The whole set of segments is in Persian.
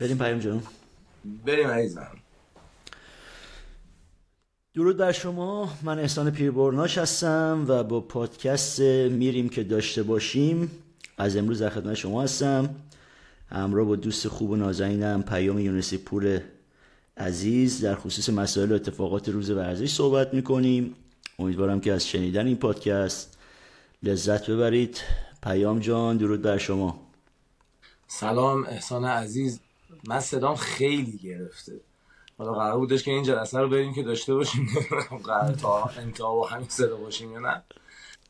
بریم پیام جان بریم عزیزم. درود بر شما. من احسان پیربرناش هستم و با پادکست میریم که داشته باشیم. از امروز در خدمت شما هستم. همراه با دوست خوب و نازنینم پیام یونسی پور عزیز. در خصوص مسائل و اتفاقات روز ورزش صحبت می‌کنیم. امیدوارم که از شنیدن این پادکست لذت ببرید. پیام جان درود بر شما. سلام احسان عزیز. من صدام خیلی گرفته. حالا قرار بودش که این جلسه رو بریم که داشته باشیم. قرار تا انتها با همین صدا باشیم یا نه.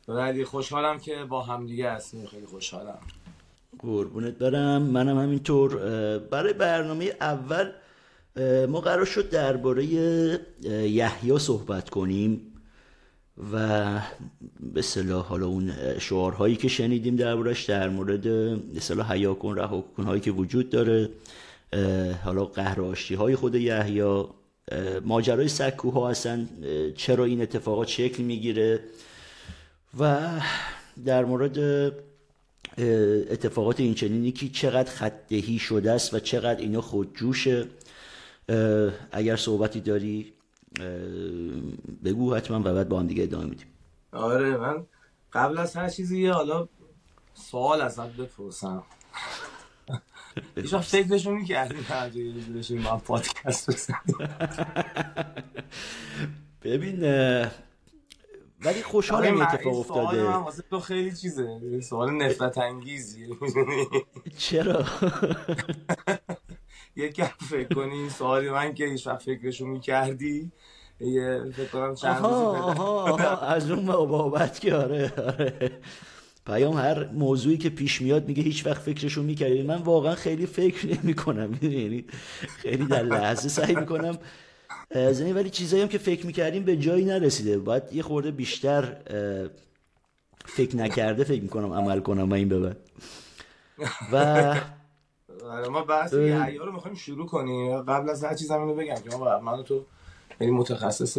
ولی خوشحالم که با همدیگه هستیم. خیلی خوشحالم. قربونت برم. منم همینطور. برای برنامه اول ما قرار شد درباره یحیی صحبت کنیم و به صلاح حالا اون شعارهایی که شنیدیم دربارش در مورد اصطلاح حیا کن رها کن هایی که وجود داره. حالا قهر آشتی های خود یحیی ماجرای سکوها هستن چرا این اتفاقات شکل می‌گیره؟ و در مورد اتفاقات این چنینی که چقدر خطدهی شده است و چقدر اینا خودجوشه اگر صحبتی داری بگو حتما و بعد با هم دیگه ادامه میدیم. آره من قبل از هر چیزی حالا سوال ازت بپرسم. ایشا فکرشو می‌کردی ترجیح بشیم با پادکست ببین ولی خوشحالم این اتفاق افتاده سوال من واسه تو خیلی چیزه. سوال نفرت انگیزیه چرا؟ یکم فکر کنی سوالی من که هیچ وقت فکرشو می‌کردی؟ یه فکر کنم چند آها از اون بابت که آره آره. پیام هر موضوعی که پیش میاد میگه هیچ وقت فکرشو می‌کردی من واقعا خیلی فکر نمی کنم یعنی خیلی در لحظه سعی می‌کنم زنی ولی چیزایی هم که فکر می‌کردیم به جایی نرسیده. باید یه خورده بیشتر فکر نکرده فکر می‌کنم عمل کنم و این به و ما بحث رو می‌خوایم شروع کنیم. قبل از هر چیز اینو بگم که ما من تو خیلی متخصص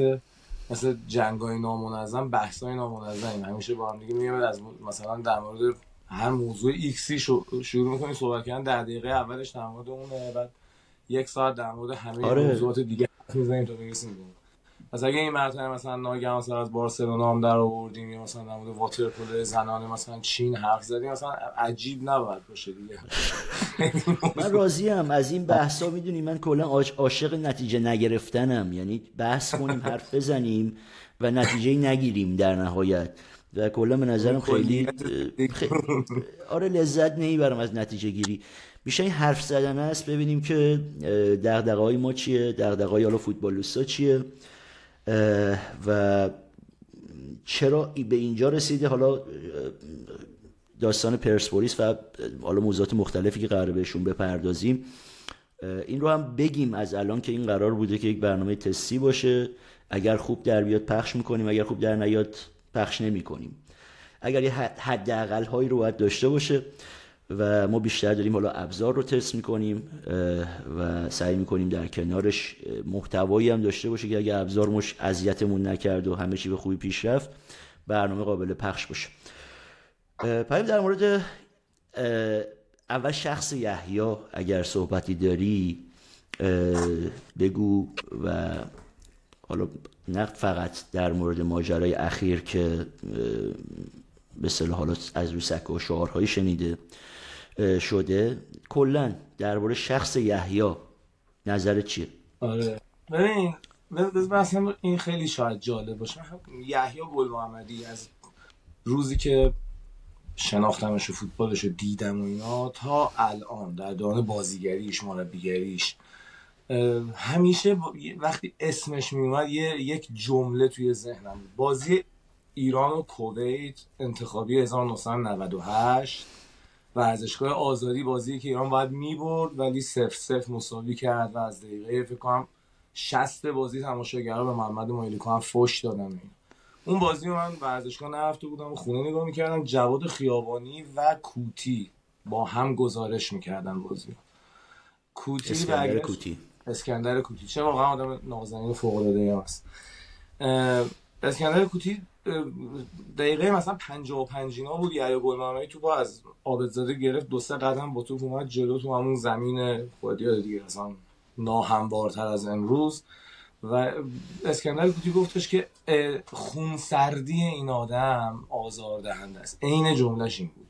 مثل جنگای نامنظم بحثای نامنظم همیشه با هم دیگه میگم از مثلا در مورد هر موضوع ایکسی شروع می‌کنیم صحبت کردن در دقیقه اولش در مورد اونه بعد یک ساعت در مورد همه آره. موضوعات دیگه می‌زنیم تا برسیم پس اگه این مرتبه مثلا ناگهان مثلا از بارسلونا هم در آوردیم یا مثلا در مورد واترپولو زنانه مثلا چین حرف زدیم مثلا عجیب نباید باشه دیگه. من راضیم از این بحثا می‌دونی من کلا عاشق نتیجه نگرفتنم. یعنی بحث کنیم حرف بزنیم و نتیجه نگیریم در نهایت. و کلا به نظرم خیلی آره لذت نمی‌برم از نتیجه گیری. بیشتر این حرف زدن است. ببینیم که دغدغه‌های ما چیه دغدغه‌های حالا فوتبالیستا چیه. و چرا به اینجا رسیده حالا داستان پرسپولیس و حالا موضوعات مختلفی که قرار بهشون بپردازیم. این رو هم بگیم از الان که این قرار بوده که یک برنامه تستی باشه. اگر خوب در بیاد پخش می‌کنیم اگر خوب در نیاد پخش نمی‌کنیم. اگر یه حداقل هایی رو باید داشته باشه. و ما بیشتر داریم حالا ابزار رو تست می‌کنیم و سعی می‌کنیم در کنارش محتوایی هم داشته باشه که اگه ابزار مش اذیتمون نکرد و همه چی به خوبی پیش رفت برنامه قابل پخش باشه. پاییم در مورد اول شخص یحیی اگر صحبتی داری بگو و حالا نه فقط در مورد ماجرای اخیر که به حالا از روی سکه و شعارهایی شنیده شده. کلا درباره شخص یحیی. نظر چیه؟ آره. ببین مثلا این خیلی شاید جالب باشه. یحیی گل محمدی از روزی که شناختمش و فوتبالش رو دیدم و اینا تا الان در دوران بازیگریش مربیگریش. همیشه وقتی اسمش میومد یه یک جمله توی ذهنم بازی ایران و کویت انتخابی 1998 ورزشگاه آزادی بازی که ایران باید می‌برد ولی سف سف مساوی کرد و از دقیقه فکر کنم 60 بازی تماشاگرها به محمد مایلیکو هم فوش دادن. اون بازی من ورزشگاه نرفته بودم و خونه نگاه می‌کردم جواد خیابانی و کوتی با هم گزارش می‌کردن بازی کوتی اسکندر کوتی. اسکندر کوتی. چه واقعا آدم نازنین فوق العاده است اسکندر کوتی دقیقه مثلا 55 اینا بود یحیی گل محمدی تو با از عابدزاده گرفت دو سه قدم با توپ اومد جلو تو همون زمین خودی دیگه اصلا ناهموارتر از امروز. و اسکندر کوتی گفتش که خونسردی این آدم آزاردهنده است. عین جملهش این بود.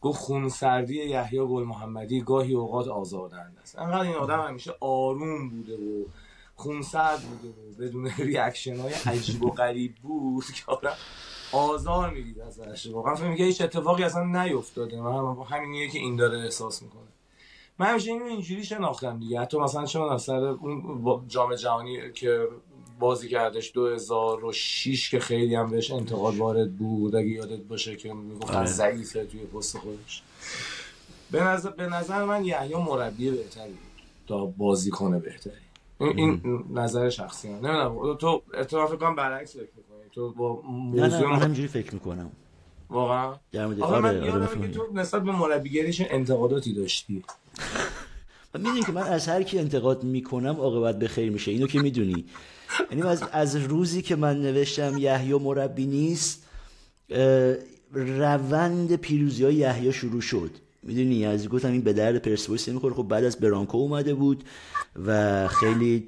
گفت خونسردی یحیی گل محمدی گاهی اوقات آزاردهنده است. انقدر این آدم همیشه آروم بوده و خونسرد بوده و بدون ریاکشن های عجیب و غریب بود که آزار می‌دید ازش. واقعا فکر میگه هیچ اتفاقی اصلا نیفتاده. من همینیه که این داره احساس می‌کنه. من همیشه اینو اینجوری شناختم دیگه. حتی مثلا چون سر اون جام جهانی که بازی کردش 2006 که خیلی هم بهش انتقاد وارد بود. اگه یادت باشه که می‌گفتن آره. ضعیفه توی پست خودش. به نظر, به نظر من یحیی مربی بهتری بود تا بازی کنه بهتری. این, این نظر شخصی هم. نمی‌دونم. تو اتفاق کنم برعکس فکر می‌کنی. تو با موضوع نه نه من همینجوری فکر می‌کنم. واقعا؟ مورد آره من آره که تو نسبت به مربیگریش انتقاداتی داشتی. و می‌دونی که من از هر کی انتقاد می‌کنم عاقبت به خیر میشه. اینو که می‌دونی. یعنی از, از روزی که من نوشتم یحیی مربی نیست روند پیروزی های یحیی شروع شد. می‌دونی از گفتم این به درد پرسپولیس نمی‌خوره. خب بعد از برانکو اومده بود و خیلی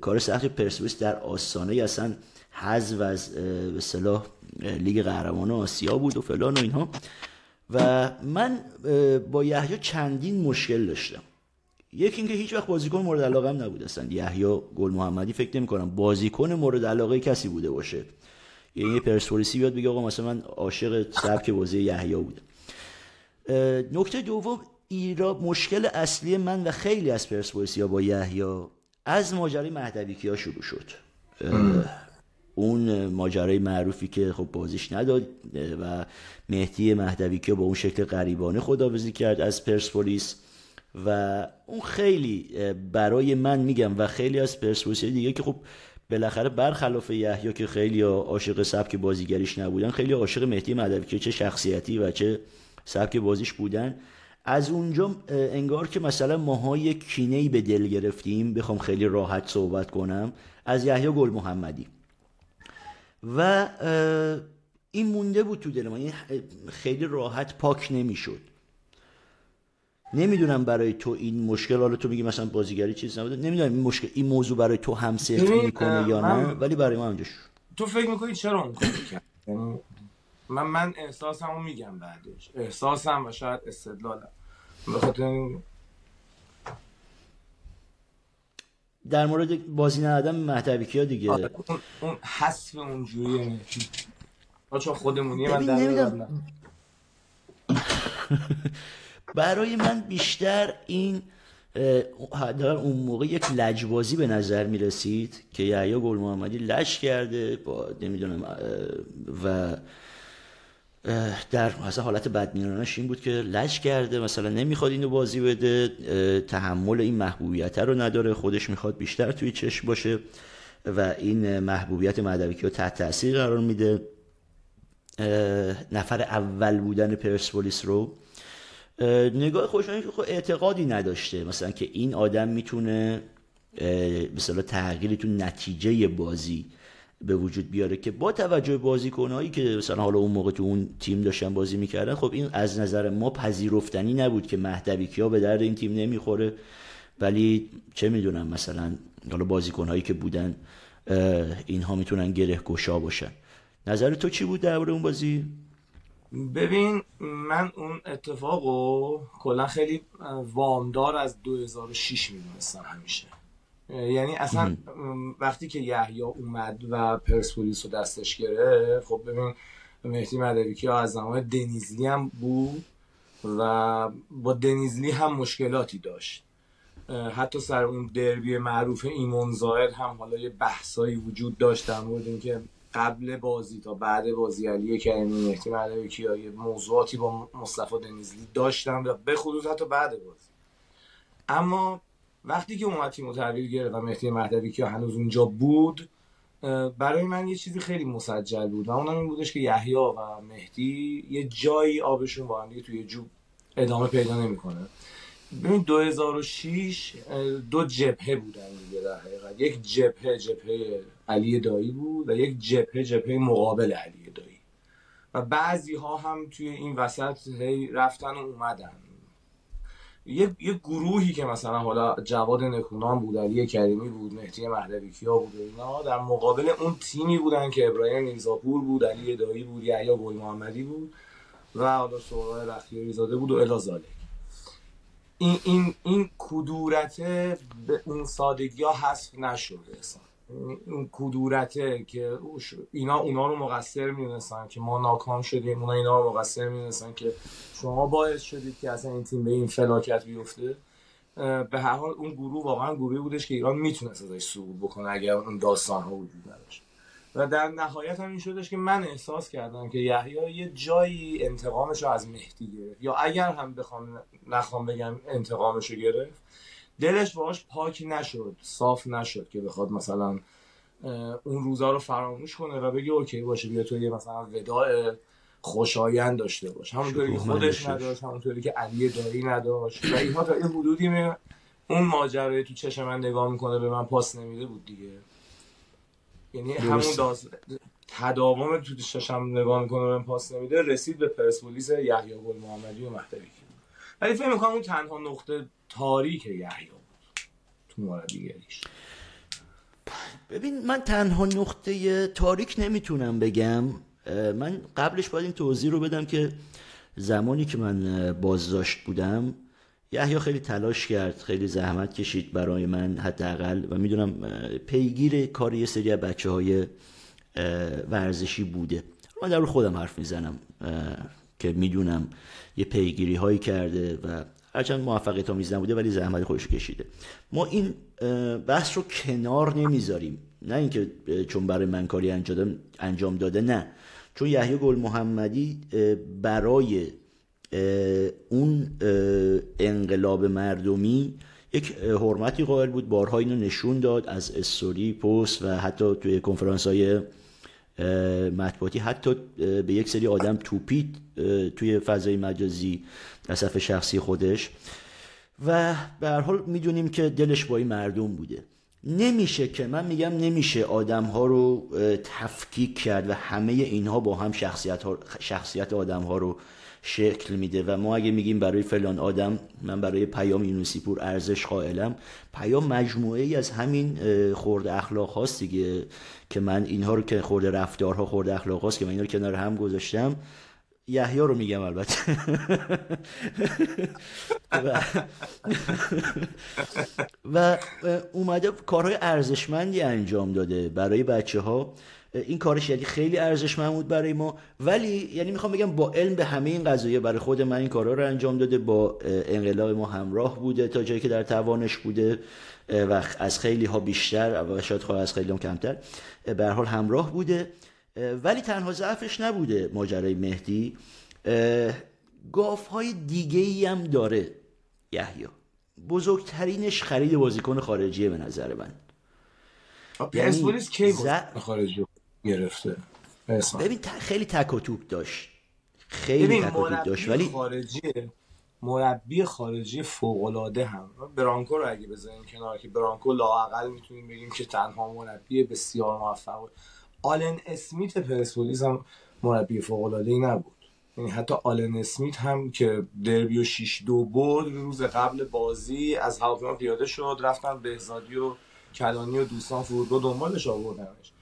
کار سخت پرسپولیس در آستانه اصلا حذف از به صلاح لیگ قهرمان آسیا بود و فلان و اینها. و من با یحیی چندین مشکل داشتم. یکی اینکه هیچ وقت بازیکن مورد علاقه هم نبود اصلا. یحیی گل محمدی فکر نمی کنم بازیکن مورد علاقه کسی بوده باشه. یعنی پرسپولیسی بیاد بگه آقا مثلا من عاشق سبک بازی یحیی بودم نکته دوم ایرا مشکل اصلی من و خیلی از پرسپولیسی با یحیی از ماجرای مهدوی کیا شروع شد. اون ماجرای معروفی که خب بازیش نداد و مهدی مهدوی کیا با اون شکل غریبانه خداویسی کرد از پرسپولیس و اون خیلی برای من میگم و خیلی از پرسپولیس دیگه که خب بالاخره برخلاف یحیی که خیلی عاشق سبک بازیگریش نبودن خیلی عاشق مهدی مهدوی که چه شخصیتی و چه سبک بازیش بودن. از اونجا انگار که مثلا ماهای کینه به دل گرفتیم. بخوام خیلی راحت صحبت کنم. از یحیی گل محمدی. و این مونده بود تو دل ما. خیلی راحت پاک نمی‌شد. نمی‌دونم برای تو این مشکل حالا تو میگی مثلا بازیگری چیز نبوده. نمی‌دونم این مشکل این موضوع برای تو هم می‌کنه یا نه. ولی برای من اونجا تو فکر می‌کنی چرا اون یعنی من من احساسمو میگم بعدش. احساسم و شاید استدلالم. بخاطر در مورد بازی ندادن مهدوی کیا دیگه؟ آره، اون اون حذف اونجوریه چون خودمونی من در برای من بیشتر این در اون موقع یک لجبازی به نظر می رسید که یحیی گل محمدی لج کرده با نمی‌دونم و در مثلا حالت بدمینانش این بود که لج کرده مثلا نمی‌خواد اینو بازی بده تحمل این محبوبیت رو نداره خودش می‌خواد بیشتر توی چشم باشه و این محبوبیت مدوی که تحت تاثیر قرار میده. نفر اول بودن پرسپولیس رو. نگاه خوشانش خب اعتقادی نداشته مثلا که این آدم می‌تونه مثلا تغییری تو نتیجه بازی به وجود بیاره که با توجه بازیکنهایی که مثلا حالا اون موقع تو اون تیم داشتن بازی می‌کردن خب این از نظر ما پذیرفتنی نبود که مهدوی کیا به درد این تیم نمی‌خوره. ولی چه می‌دونم مثلا حالا بازیکنهایی که بودن اینها می‌تونن گره گشا باشن. نظر تو چی بود درباره اون بازی؟ ببین من اون اتفاق رو کلا خیلی وامدار از 2006 می‌دونستم همیشه. یعنی اصلا وقتی که یحیی اومد و پرسپولیس رو دستش گرفت خب ببین مهدی مدویکی از زمان دنیزلی هم بود و با دنیزلی هم مشکلاتی داشت. حتی سر اون دربی معروف ایمون زاهد هم حالا یه بحثایی وجود داشت در مورد اینکه قبل بازی تا بعد بازی علی کریمی مهدی مدویکی یه موضوعاتی با مصطفی دنیزلی داشتم و به خصوص حتی بعد بازی. اما وقتی که اومد تیم تغییر گرفت و مهدی مهدوی که هنوز اونجا بود برای من یه چیزی خیلی مسجل بود و اونم این بودش که یحیی و مهدی یه جایی آبشون با هم توی جو ادامه پیدا نمی‌کنه. ببین 2006 دو جبهه بودن دیگه در حقیقت. یک جبهه جبهه علی دایی بود و یک جبهه جبهه مقابل علی دایی. و بعضی ها هم توی این وسط رفتن و اومدن. یه, یه گروهی که مثلا حالا جواد نکونان بود علی کریمی بود مهدی مهدوی کیا بود اینا در مقابل اون تیمی بودن که ابراهیم میرزاپور بود علی دایی بود یحیی گل محمدی بود و حالا سهراب بختیاری زاده بود و الی این این این کدورت به اون سادگی ها حذف نشده اصلا. اون کدورته که اینا اونا رو مقصر می‌دونستن که ما ناکام شدیم اونا اینا رو مقصر می‌دونستن که شما باعث شدید که اصلا این تیم به این فلاکت بیفته. به هر حال اون گروه واقعا گروهی بودش که ایران می‌تونست ازش صعود بکنه اگر اون داستان ها وجود نداشت. و در نهایت هم این شدش که من احساس کردم که یحیی یه جایی انتقامش رو از مهدی گرفت. یا اگر هم بخوام نخوام بگم انتقامش رو گرفت دلش باهاش پاک نشد صاف نشد که بخواد مثلا اون روزا رو فراموش کنه و بگه اوکی باشه بیا تو یه مثلا وداع خوشایند داشته باش. همونطوری که خودش نداشت همونطوری که علی دایی نداشت. و اینها تا این حدودی می اون ماجرای تو چشم من نگاه می‌کنه به من پاس نمیده بود دیگه. یعنی همون داز تداوم تو چشم نگاه می‌کنه به من پاس نمیده رسید به پرسپولیس یحیی گل محمدی و مهدوی ولی فکر می‌کنم اون تنها نقطه تاریک یحیی بود تو مربیگریش ببین من تنها نقطه تاریک نمی‌تونم بگم. من قبلش باید این توضیح رو بدم که زمانی که من بازداشت بودم یحیی خیلی تلاش کرد خیلی زحمت کشید برای من حداقل و می‌دونم پیگیر کار یه سری بچه های ورزشی بوده. من در خودم حرف می‌زنم. که می‌دونم یه پیگیری هایی کرده و هرچند موفقیت آمیز نبوده ولی زحمت خودش کشیده. ما این بحث رو کنار نمی‌ذاریم. نه اینکه چون برای من کاری انجام داده نه. چون یحیی گل محمدی برای اون انقلاب مردمی یک حرمتی قائل بود. بارها اینو نشون داد از استوری پست و حتی توی کنفرانس های مطبوعاتی. حتی به یک سری آدم توپید توی فضای مجازی از صفحه شخصی خودش. و به هر حال می‌دونیم که دلش با این مردم بوده. نمیشه که من میگم نمیشه آدم ها رو تفکیک کرد و همه اینها با هم شخصیت, ها شخصیت آدم ها رو شکل میده و ما اگه میگیم برای فلان آدم من برای پیام یونسی پور ارزش قائلم پیام مجموعه ای از همین خورد اخلاق هاست دیگه که من اینها رو که خورده رفتارها خورده اخلاق هاست که من اینا رو کنار هم گذاشتم. یحیی رو میگم البته. و اومده کارهای ارزشمندی انجام داده برای بچه ها این کارش یعنی خیلی ارزشمند بود برای ما. ولی یعنی می‌خوام بگم با علم به همه این قضایه برای خود من این کارها رو انجام داده با انقلاب ما همراه بوده تا جایی که در توانش بوده و از خیلی ها بیشتر و شاید خواه از خیلی هم کمتر به حال همراه بوده. ولی تنها ضعفش نبوده ماجرای مهدی. گاف های دیگه ای هم داره یحیی. بزرگترینش خرید بازیکن خارجیه به نظر من. پرسپولیس کی خارجی؟ گرفته. ببین خیلی تک و داشت. خیلی تک و داشت ولی خارجی مربی خارجی فوق العاده هم. برانکو رو اگه بزنیم کنار که برانکو لااقل می‌تونیم بگیم که تنها مربی بسیار موفق بود. آلن اسمیت پرسپولیس هم مربی فوق العاده ای نبود. یعنی حتی آلن اسمیت هم که دربی و 6 دو برد روز قبل بازی از هواپیما پیاده شد رفتن بهزادی و کلانی و دوستان فرودگاه دنبالش آوردنش.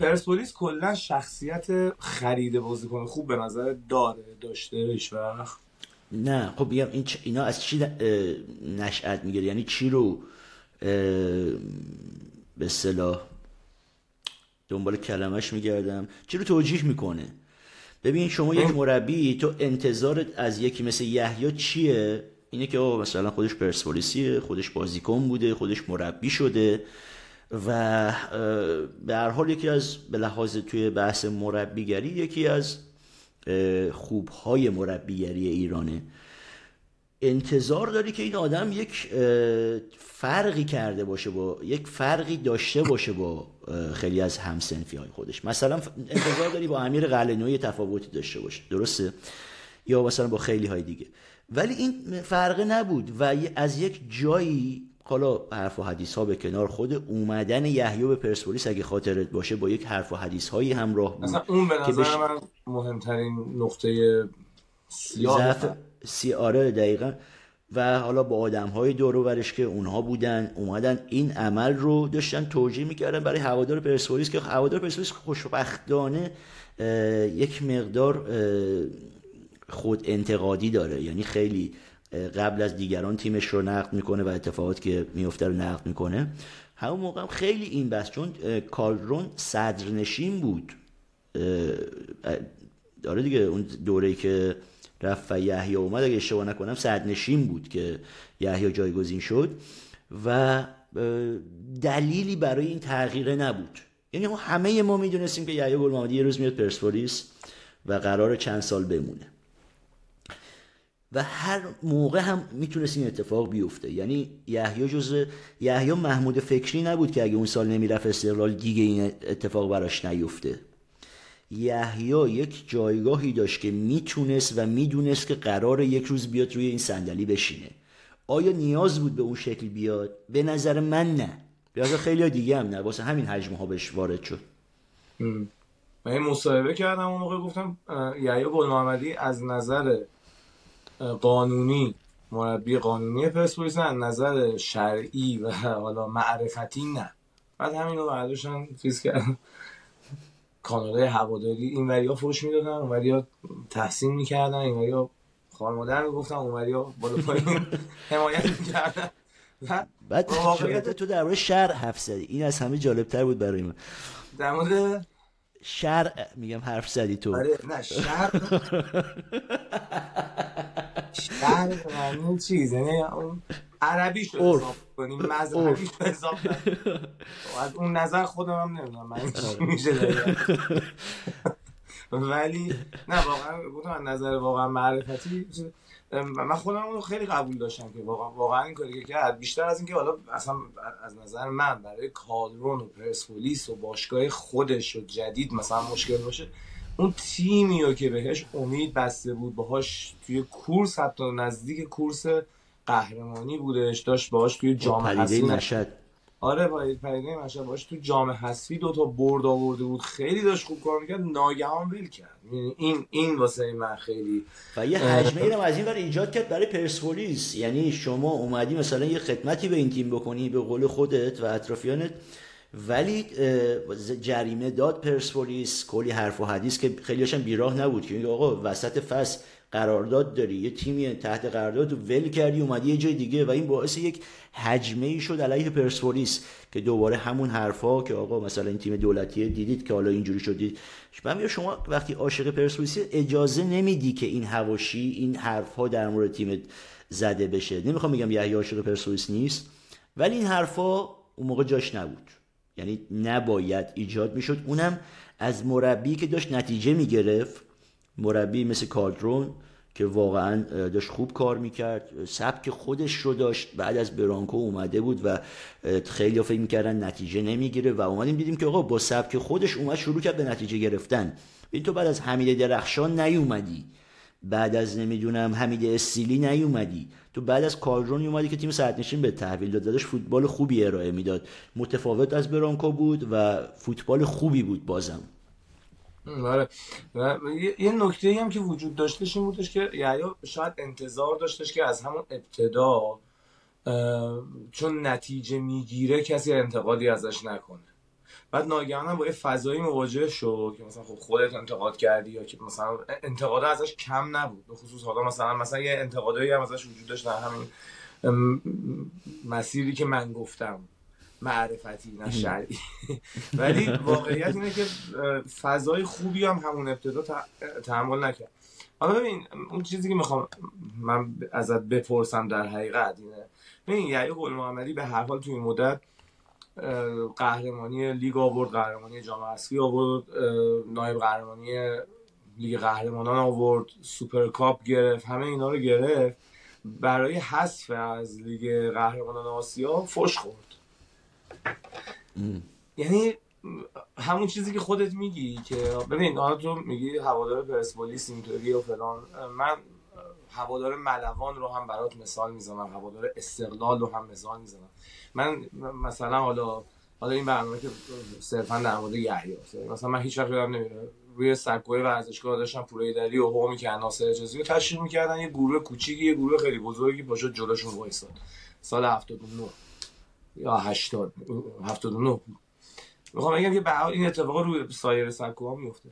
پرسپولیس کلا شخصیت خرید بازیکن خوب به نظر داره داشته هیچ وقت؟ نه خب بگم این اینا از چی نشأت می‌گیره؟ یعنی چی رو به اصطلاح دنبال کلمش میگردم؟ چی رو توجیه می‌کنه؟ ببین شما یک مربی تو انتظار از یکی مثل یحیی چیه؟ اینه که مثلا خودش پرسپولیسیه خودش بازیکن بوده خودش مربی شده. و به هر حال یکی از به لحاظ توی بحث مربیگری یکی از خوبهای مربیگری ایرانه. انتظار داری که این آدم یک فرقی کرده باشه با یک فرقی داشته باشه با خیلی از همسنفی های خودش. مثلا انتظار داری با امیر قلنوی تفاوتی داشته باشه. درسته؟ یا مثلا با خیلی های دیگه. ولی این فرقه نبود و از یک جایی حالا حرف و حدیث ها به کنار خود اومدن یحیی به پرسپولیس اگه خاطرت باشه با یک حرف و حدیث هایی همراه بود مثلا اون به که نظر بش- من مهمترین نقطه سیاه ضعف سی آره دقیقا. و حالا با آدم های دور و برش که اونها بودن اومدن این عمل رو داشتن توجیه می‌کردن برای هوادار پرسپولیس که هوادار پرسپولیس خوشبختانه یک مقدار خود انتقادی داره. یعنی خیلی قبل از دیگران تیمش رو نقد می‌کنه و اتفاقات که میفته رو نقد می‌کنه. همون موقع هم خیلی این بس چون اه، کالدرون صدرنشین بود. داره دیگه اون دوره که رفت و یحیی اومد اگه اشتباه نکنم صدرنشین بود که یحیی جایگزین شد و دلیلی برای این تغییره نبود. یعنی همه ما می‌دونستیم که یحیی گل محمدی یه روز میاد پرسپولیس و قرار چند سال بمونه. و هر موقع هم می‌تونست این اتفاق بیفته. یعنی یحیی جز یحیی محمود فکری نبود که اگه اون سال نمی‌رفت استقلال دیگه این اتفاق براش نیفته. یحیی یک جایگاهی داشت که می‌تونست و می‌دونست که قرار یک روز بیاد روی این صندلی بشینه. آیا نیاز بود به اون شکل بیاد؟ به نظر من نه. به نظر خیلی دیگه هم نه. واسه همین حجمه ها بهش وارد شد. من مصاحبه کردم اون موقع گفتم یحیی گل محمدی از نظر قانونی مربی قانونی پرسپولیس نه نظر شرعی و حالا معرفتی نه. بعد همین رو برداشتن چیز کردن. کانالای هواداری این وریا فوش می‌دادن اون وریا تحسین می‌کردن این وریا خانم مادر می‌گفتن اون وریا بالا پایین حمایت می‌کردن. بعد واقعیت- جالب تو درباره شرع حرف زدی. این از همه جالبتر بود برای من. در مورد شرع میگم حرف زدی تو. آره نه شر شر معنی چیز یعنی اون عربی شو عرف. حساب کنیم مذهبی شو حساب کنیم از اون نظر خودم هم نمی‌دونم معنی چی میشه دقیقاً. ولی نه واقعا گفتم از نظر واقعا معرفتی من خودم اون رو خیلی قبول داشتم که واقعا واقعا این کاری که کرد بیشتر از اینکه حالا اصلا از نظر من برای کالرون و پرسپولیس و باشگاه خودش و جدید مثلا مشکل باشه اون تیمی رو که بهش امید بسته بود باهاش توی کورس حتی نزدیک کورس قهرمانی بودش داشت باهاش توی جام پریده حذفی مشهد. آره با پریده مشهد باش تو جام حذفی دو تا برد آورده بود. خیلی داشت خوب کار می‌کرد. ناگهان ویل کرد. یعنی این این واسه من خیلی و یه حجمه ای رو از این ور ایجاد کرد برای پرسپولیس. یعنی شما اومدی مثلا یه خدمتی به این تیم بکنی به قول خودت و اطرافیانت. ولی جریمه داد پرسپولیس کلی حرف و حدیث که خیلی هاشم بیراه نبود که آقا وسط فصل قرارداد داری یه تیمی تحت قرارداد ول کردی اومدی یه جای دیگه و این باعث یک حجمه ای شد علیه پرسپولیس که دوباره همون حرفا که آقا مثلا این تیم دولتی دیدید که حالا اینجوری شدید. من شما وقتی عاشق پرسپولیسی اجازه نمیدی که این هواشی این حرفها در مورد تیمت زده بشه. نمی‌خوام بگم یحیی عاشق پرسپولیس نیست ولی این حرفا اون موقع جاش نبود. یعنی نباید ایجاد می‌شد. اونم از مربی که داشت نتیجه می‌گرفت. مربی مثل کالدرون که واقعا داشت خوب کار می‌کرد. سبک خودش رو داشت. بعد از برانکو اومده بود و خیلی فکر می‌کردن نتیجه نمی‌گیره و اومدیم دیدیم که آقا با سبک خودش اومد شروع کرد به نتیجه گرفتن. این تو بعد از حمید درخشان نیومدی. بعد از نمی‌دونم حمید استیلی نیومدی. تو بعد از کالرون اومدی که تیم صدرنشین به تحویل داد. داداش فوتبال خوبی ارائه می‌داد. متفاوت از برانکو بود و فوتبال خوبی بود بازم. آره. و یه- نکته هم که وجود داشتش این بودش که یحیی شاید انتظار داشتش که از همون ابتدا چون نتیجه می‌گیره کسی انتقادی ازش نکنه. بعد ناگهان با یه فضایی مواجه شد که مثلا خب خودت انتقاد کردی یا که مثلا انتقاد ازش کم نبود. به خصوص حالا مثلا مثلا یه انتقادایی هم ازش وجود داشت در همین مسیری که من گفتم. معرفتی نه شرعی. ولی واقعیت اینه که فضای خوبی هم همون ابتدا تحمل نکرد. حالا ببین اون چیزی که می‌خوام من ازت بپرسم در حقیقت اینه. ببین یحیی گل محمدی به هر حال توی این مدت قهرمانی لیگ آورد قهرمانی جام حذفی آورد نایب قهرمانی لیگ قهرمانان آورد سوپر کاپ گرفت همه اینا رو گرفت. برای حذف از لیگ قهرمانان آسیا فش خورد. یعنی همون چیزی که خودت میگی که ببین حالا تو میگی هوادار پرسپولیس اینطوری و فلان. من هوادار ملوان رو هم برات مثال می‌زنم هوادار استقلال رو هم مثال می‌زنم. من مثلا حالا حالا این برنامه که صرفا در مورد یحیی مثلا من هیچ وقت یادم نمیره روی سکوی ورزشگاه داشتن پوره دری و هو می‌کردن ناصر اجازی رو تشریح می‌کردن یه گروه کوچیکی یه گروه خیلی بزرگی باشه جلوشون وایساد سال 79 یا 80 79 می‌خوام بگم که به این اتفاق روی سایر سکوها میفته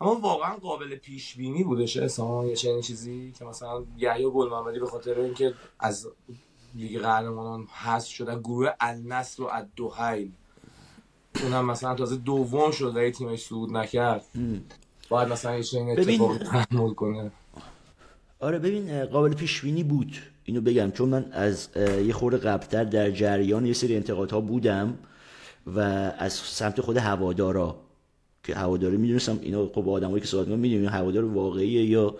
اما واقعا قابل پیش بینی بودش اصلا یه چنین چیزی که مثلا یحیی گل محمدی به خاطر اینکه از لیگ قهرمانان حذف شده گروه النصر و الدوحیل اونم مثلا تازه دوم شد و تیمش صعود نکرد. باید مثلا یه چنین اتفاقی تحمل کنه. آره ببین قابل پیش بینی بود. اینو بگم چون من از یه خورده قبلتر در جریان یه سری انتقادها بودم و از سمت خود هوادارا که هواداری می‌دونستم اینا خب آدمایی که صحبت می‌دونیم هوادار واقعیه یا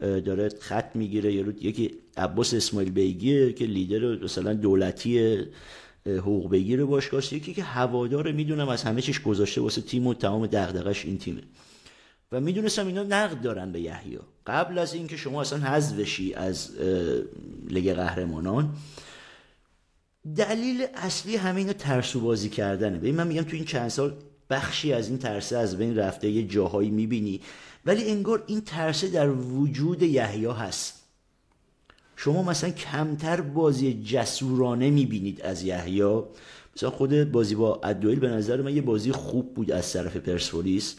داره خط می‌گیره یا یکی عباس اسماعیل بیگیه که لیدر مثلا دولتی حقوق بگیره باشگاه یکی که هوادار می‌دونم از همه چیش گذاشته واسه تیم و تمام دغدغش این تیمه. و می‌دونستم اینا نقد دارن به یحیی. قبل از اینکه شما اصلا حذف بشی از لیگ قهرمانان دلیل اصلی همین ترسو بازی کردنه. ببین من میگم تو این چند سال بخشی از این ترسه از بین رفته یه جاهایی می‌بینی. ولی انگار این ترسه در وجود یحیی هست. شما مثلا کمتر بازی جسورانه می‌بینید از یحیی. مثلا خود بازی با ادویل به نظر من یه بازی خوب بود از طرف پرسپولیس.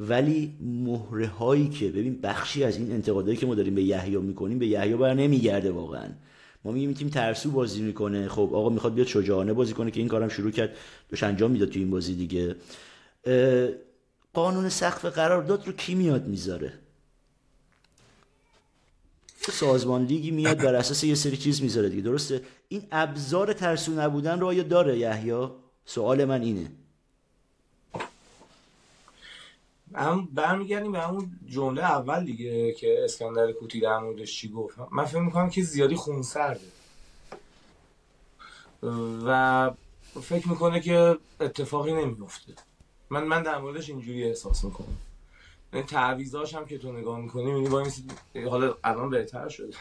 ولی مهره هایی که ببین بخشی از این انتقادایی که ما داریم به یحیی می‌کنیم به یحیی بر نمیگرده واقعا. ما میگیم تیم ترسو بازی می‌کنه. خب آقا می‌خواد بیاد شجاعانه بازی کنه که این کارم شروع کرد. دوش انجام می‌داد تو این بازی دیگه. قانون سقف قرارداد رو کی میاد می‌ذاره؟ سازمان لیگی میاد بر اساس یه سری چیز می‌ذاره دیگه. درسته؟ این ابزار ترسو نبودن رو آیا داره یحیی؟ سوال من اینه. هم برمیگردیم به همون جمله اول دیگه که اسکندر کوتی در موردش چی گفت. من فکر می‌کنم که زیادی خونسرده. و فکر می‌کنه که اتفاقی نمیفته من من در موردش اینجوری احساس می‌کنم. این تعویضاش هم که تو نگاه می‌کنی می‌بینی با حالا الان بهتر شده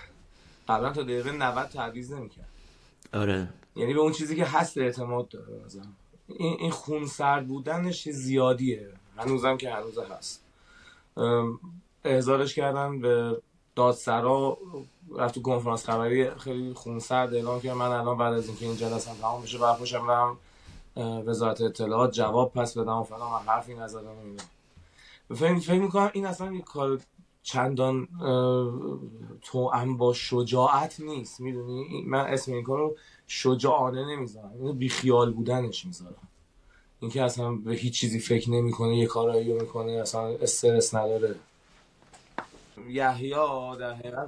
قبلا تا دقیقه 90 تعویض نمی‌کرد. آره. یعنی به اون چیزی که هست اعتماد داره. این این خونسرد بودنش زیادیه. هنوزم که هنوز هست. احضارش کردن به دادسرا رفت تو کنفرانس خبری خیلی خونسرد اعلام کرد. من الان بعد از اینکه این جلسه تمام بشه برپاشم برم وزارت اطلاعات جواب پس بدم و فلان من حرفی نزدم اینا. فکر فکر می‌کنم این اصلا یک کار چندان تو هم با شجاعت نیست. می‌دونی؟ من اسم این کار رو شجاعانه نمی‌ذارم. اینو بیخیال بودنش می‌ذارم. اینکه اصلا به هیچ چیزی فکر نمی‌کنه یه کارایی رو می‌کنه اصلا استرس نداره. یحیی در حقیقت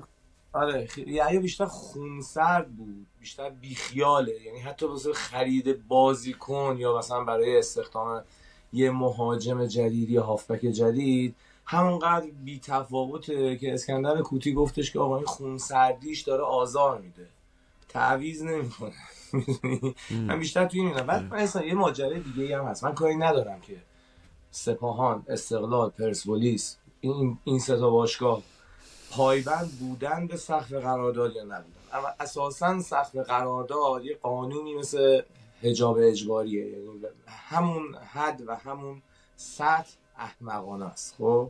آره یحیی بیشتر خونسرد بود بیشتر بیخیاله. یعنی حتی واسه خرید بازیکن یا مثلا برای استخدام یه مهاجم جدید یا هافبک جدید همونقدر بی تفاوته که اسکندر کوتی گفتش که آقا این خونسردیش داره آزار میده. تعویز نمی‌کنه. من بیشتر توی این بعد مثلا یه ماجرای دیگه هم هست. من کاری ندارم که سپاهان استقلال پرسپولیس این این سه تا باشگاه پایبند بودن به سقف قرارداد یا نبودن. اما اساسا سقف قرارداد یه قانونی مثل حجاب اجباریه. یعنی همون حد و همون سطح احمقانه است. خب؟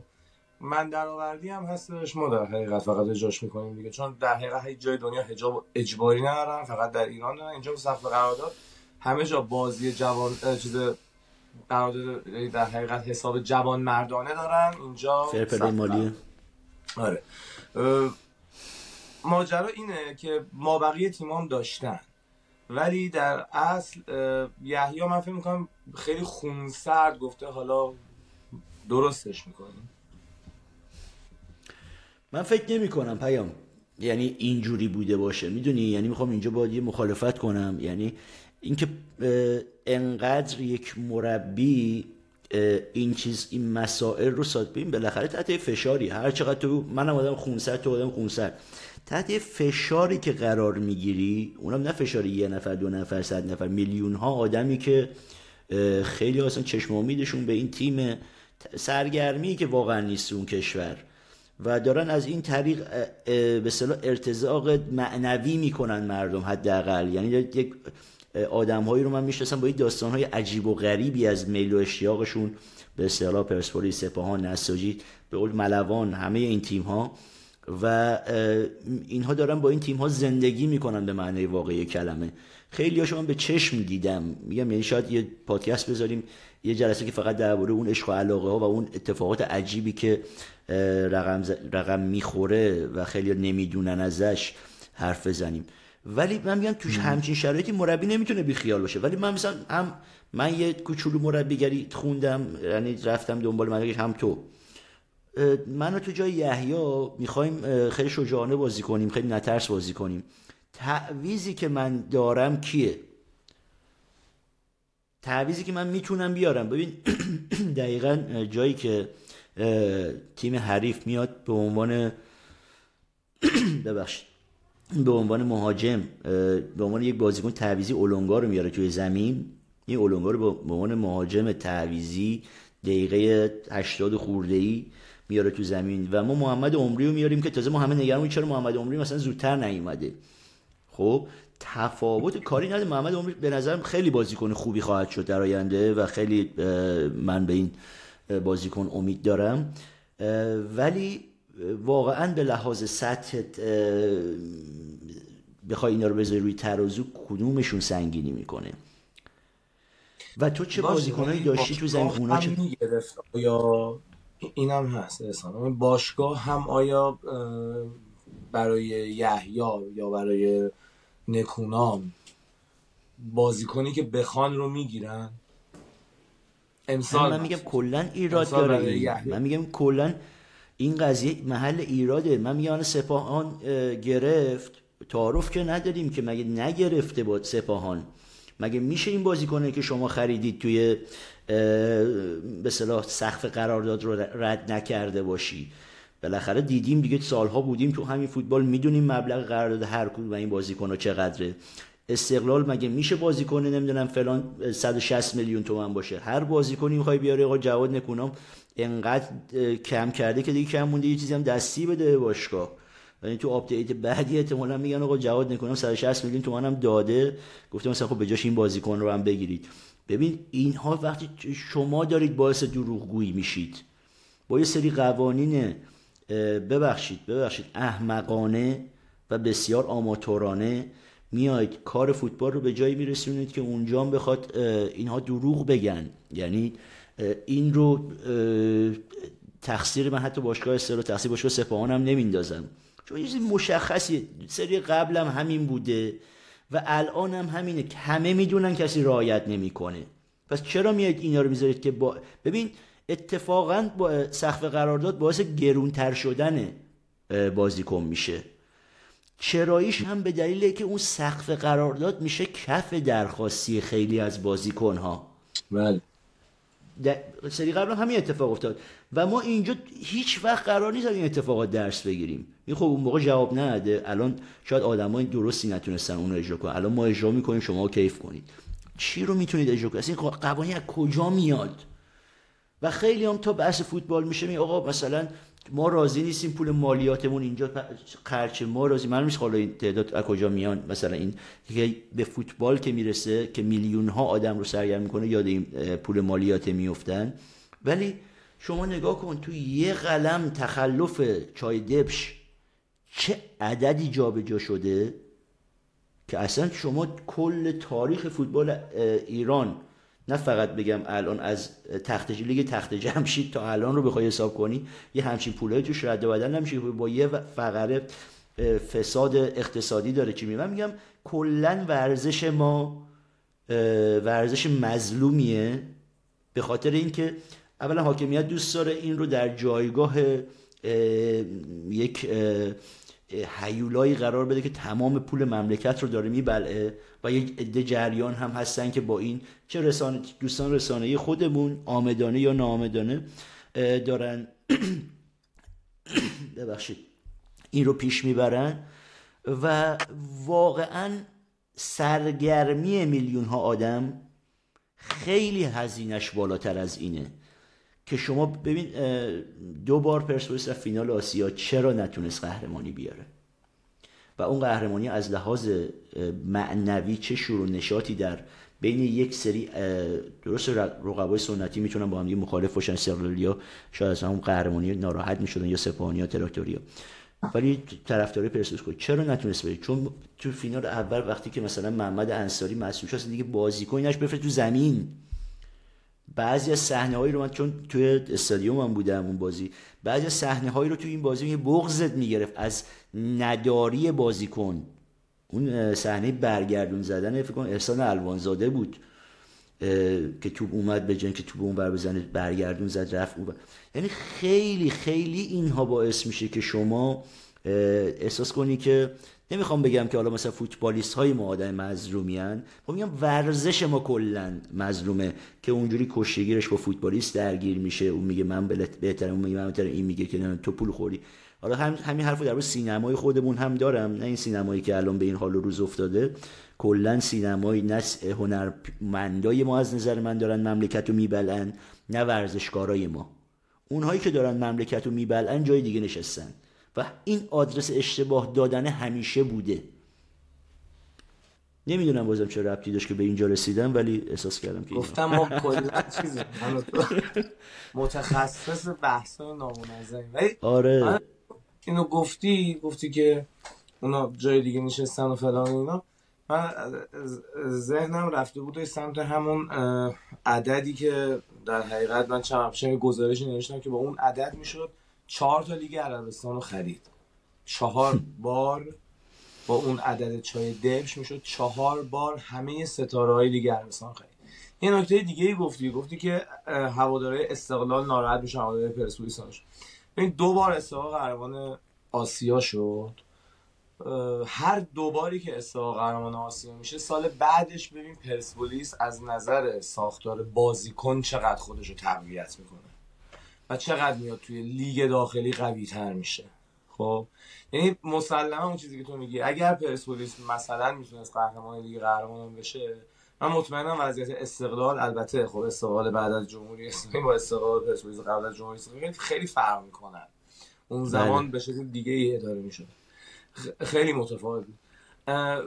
من درآوردی هم هستش. ما در حقیقت فقط اجاش می‌کنیم دیگه. چون در حقیقت هیچ جای دنیا حجاب اجباری ندارن. فقط در ایران دارن. اینجا سقف قرارداد. همه جا بازی جوان چیز قرارداد در حقیقت حساب جوان مردانه دارن. اینجا فرپلی مالی. آره. ماجرا اینه که ما بقیه تیمام داشتن. ولی در اصل یحیی من فکر می‌کنم خیلی خونسرد گفته حالا درستش می‌کنیم. من فکر نمی کنم پیام. یعنی اینجوری بوده باشه. می‌دونی؟ یعنی می‌خوام اینجا باید یه مخالفت کنم. یعنی اینکه انقدر یک مربی این چیز این مسائل رو ساد ببین بالاخره تحت فشاری. هر چقدر تو منم آدم خونسرد تو آدم خونسرد. تحت فشاری که قرار می‌گیری اونم نه فشاری یه نفر دو نفر صد نفر میلیون ها آدمی که خیلی اصلا چشم امیدشون به این تیم سرگرمی که واقعا نیست اون کشور. و دارن از این طریق به صلاح ارتزاق معنوی می‌کنن مردم حداقل. یعنی یک آدمهایی رو من می‌شناسم با این داستانهای عجیب و غریبی از میل و اشتیاقشون. به اصطلاح پرسپولیس سپاهان نساجی به قول ملوان همه این تیم ها و اینها دارن با این تیم ها زندگی می‌کنن به معنی واقعی کلمه. خیلی هاشو من به چشم دیدم. میگم یعنی شاید یه پادکست بذاریم یه جلسه که فقط درباره اون عشق و علاقه ها و اون اتفاقات عجیبی که رقم, رقم می‌خوره و خیلی نمی‌دونن ازش حرف بزنیم. ولی من میگم توش همچین شرایطی مربی نمی‌تونه بی خیال باشه. ولی من مثلا هم من یه کوچولو مربیگری خوندم یعنی رفتم دنبال مدرکش هم تو. منو تو جای یحیی می‌خوایم خیلی شجاعانه بازی کنیم خیلی نترس بازی کنیم. تعویزی که من دارم کیه؟ تعویزی که من می‌تونم بیارم. ببین دقیقا جایی که تیم حریف میاد به عنوان ببخشید. به عنوان مهاجم به عنوان یک بازیکن تعویزی اولونگا رو میاره توی زمین. این اولونگا رو به عنوان مهاجم تعویزی دقیقه 80 خورده ای میاره تو زمین. و ما محمد عمری رو میاریم که تازه ما همه نگران چرا محمد عمری مثلا زودتر نیومده. خب تفاوت کاری نداره محمد عمری به نظرم خیلی بازیکن خوبی خواهد شد در آینده و خیلی من به این بازیکن امید دارم. ولی واقعا به لحاظ سطح بخوای اینا رو بذاری روی ترازو کدومشون سنگینی می‌کنه؟ و تو چه بازیکنایی داشتی تو زمین اونا چه یا اینم هست احسان باشگاه هم آیا برای یحیی یا برای نکونام. بازیکنی که بخوان رو می‌گیرن. امسال من میگم کلا ایراد داره من میگم کلا این قضیه محل ایراده. من میگم سپاهان گرفت. تعارف که نداریم که مگه نگرفته با سپاهان. مگه میشه این بازیکنه که شما خریدید توی به صلاح سقف قرارداد رو رد نکرده باشی؟ بالاخره دیدیم دیگه سالها بودیم تو همین فوتبال می‌دونیم مبلغ قرارداد هر کدوم و این بازیکن چقدره. استقلال مگه میشه بازیکن نمی‌دونم فلان 160 میلیون تومن باشه؟ هر بازیکنی می‌خوای بیاری آقا جواد نکونام انقدر کم کرده که دیگه کم مونده یه چیزی هم دستی بده باشگاه. یعنی تو update بعدی احتمالاً میگن آقا جواد نکونام 160 میلیون تومن هم داده. گفتم مثلا خب به جاش این بازیکن رو هم بگیرید. ببین اینها وقتی شما دارید باعث دروغگویی میشید. با یه سری قوانین ببخشید ببخشید. احمقانه و بسیار آماتورانه میاید کار فوتبال رو به جایی میرسونید که اونجا هم بخواد اینها دروغ بگن. یعنی این رو تقصیر من حتی باشگاه استر و تقصیر باشگاه سپاهان هم نمیندازم. چون یه مشخصی سری قبلم همین بوده و الان هم همینه که همه می‌دونن کسی رعایت نمی‌کنه. پس چرا میاد اینا رو می‌ذارید که با ببین اتفاقا با سقف قرارداد باعث گرونتر شدن بازیکن میشه. چراییش هم به دلیل که اون سقف قرارداد میشه کف درخواستی خیلی از بازیکن ها بله سری قبل هم همین اتفاق افتاد. و ما اینجا هیچ وقت قرار نیست این اتفاقات درس بگیریم. این خب اون موقع جواب نده. الان شاید آدمای درستی نتونستن اون رو اجرا کنن. الان ما اجرا می‌کنیم شما کیف کنید. چی رو می‌تونید اجرا کنید؟ این قوانین از کجا میاد؟ و خیلی هم تا بحث فوتبال میشه می آقا مثلا ما راضی نیستیم پول مالیاتمون اینجا خرچ ما راضی من حالا این تعداد از کجا میان. مثلا این به فوتبال که می‌رسه که میلیون ها آدم رو سرگرم می‌کنه یاد این پول مالیات میفتن ولی شما نگاه کن تو یه قلم تخلف چای دبش چه عددی جابجا شده که اصلا شما کل تاریخ فوتبال ایران نه فقط بگم الان از تخت لیگ تخت جمشید تا الان رو بخوای حساب کنی یه همچین پولایی توش رد و بدل نمیشه. با یه فقره فساد اقتصادی داره چی من میگم کلا ورزش ما ورزش مظلومیه به خاطر اینکه اولا حاکمیت دوست داره این رو در جایگاه یک حیولایی قرار بده که تمام پول مملکت رو داره میبلعه و یک عده جریان هم هستن که با این چه رسانه دوستان رسانه خودمون آمدانه یا ناآمدانه دارن ببخشید این رو پیش می‌برن و واقعا سرگرمی میلیون ها آدم خیلی هزینش بالاتر از اینه. که شما ببین دو بار پرسپولیس در فینال آسیا چرا نتونست قهرمانی بیاره؟ و اون قهرمانی از لحاظ معنوی چه شروع نشاطی در بین یک سری درست رقبای سنتی می‌تونن با هم مخالف باشن استقلالیا شاید از اون قهرمانی ناراحت می‌شدن یا سپاهانی یا تراکتوریا. ولی طرفدارای پرسپولیس کو چرا نتونست بره؟ چون تو فینال اول وقتی که مثلا محمد انصاری مسئول شد دیگه بازیکنش بفره تو زمین. بعضی از صحنه هایی رو من چون توی استادیوم هم بودم اون بازی بعضی از صحنه هایی رو توی این بازی یه بغضت می‌گرفت از نداری بازیکن. اون صحنه برگردون زدن فکر کنم احسان الوانزاده بود که توپ اومد به جن که توپ اون بر بزنه برگردون زد رفت اون یعنی خیلی خیلی اینها باعث میشه که شما احساس کنی که نمی‌خوام بگم که حالا مثلا فوتبالیست های ما آدم مظلومیان خب میگم ورزش ما کلا مظلومه که اونجوری کشتگیرش با فوتبالیست درگیر میشه. اون میگه من بهتره اون میگه من بهتره. این میگه که تو پول خوری. حالا هم همین حرفو در سینمای خودمون هم دارم. نه این سینمایی که الان به این حال روز افتاده. کلا سینمای نه هنرمندای ما از نظر من دارن مملکت رو میبلن نه ورزشکارای ما. اونهایی که دارن مملکت رو میبلن جای دیگه نشستن. و این آدرس اشتباه دادن همیشه بوده. نمی‌دونم بازم چه ربطی داشت که به اینجا رسیدم ولی احساس کردم که گفتم ما کلا چیزی متخصص بحث نامنظم ولی آره. اینو گفتی گفتی که اونا جای دیگه نشستن و فلان اینا. من ذهنم رفته بود سمت همون عددی که در حقیقت من چند گزارشی نوشتم که با اون عدد می‌شد. چهار تا لیگ عربستان رو خرید. چهار بار با اون عدد چای دبش می‌شد. چهار بار همه ستاره های لیگ عربستان خرید. یه نکته دیگه ای گفتی. گفتی که هواداره استقلال ناراحت میشن هواداره پرسپولیس این دو بار استقلال قهرمان آسیا شد. هر دو باری که استقلال قهرمان آسیا میشه سال بعدش ببین پرسپولیس از نظر ساختار بازیکن چقدر خودش رو تقویت می‌کنه. و چقدر میاد توی لیگ داخلی قوی تر میشه. خب؟ یعنی مسلما اون چیزی که تو میگی اگر پرسپولیس مثلا می‌تونست قهرمان لیگ قهرمان بشه من مطمئنم وضعیت استقلال البته خب استقلال بعد از جمهوری اسلامی با استقلال پرسپولیس قبل از جمهوری اسلامی خیلی فرق می‌کنن اون بله. زمان به شکل دیگه ای اداره می‌شد. خیلی متفاوت بود.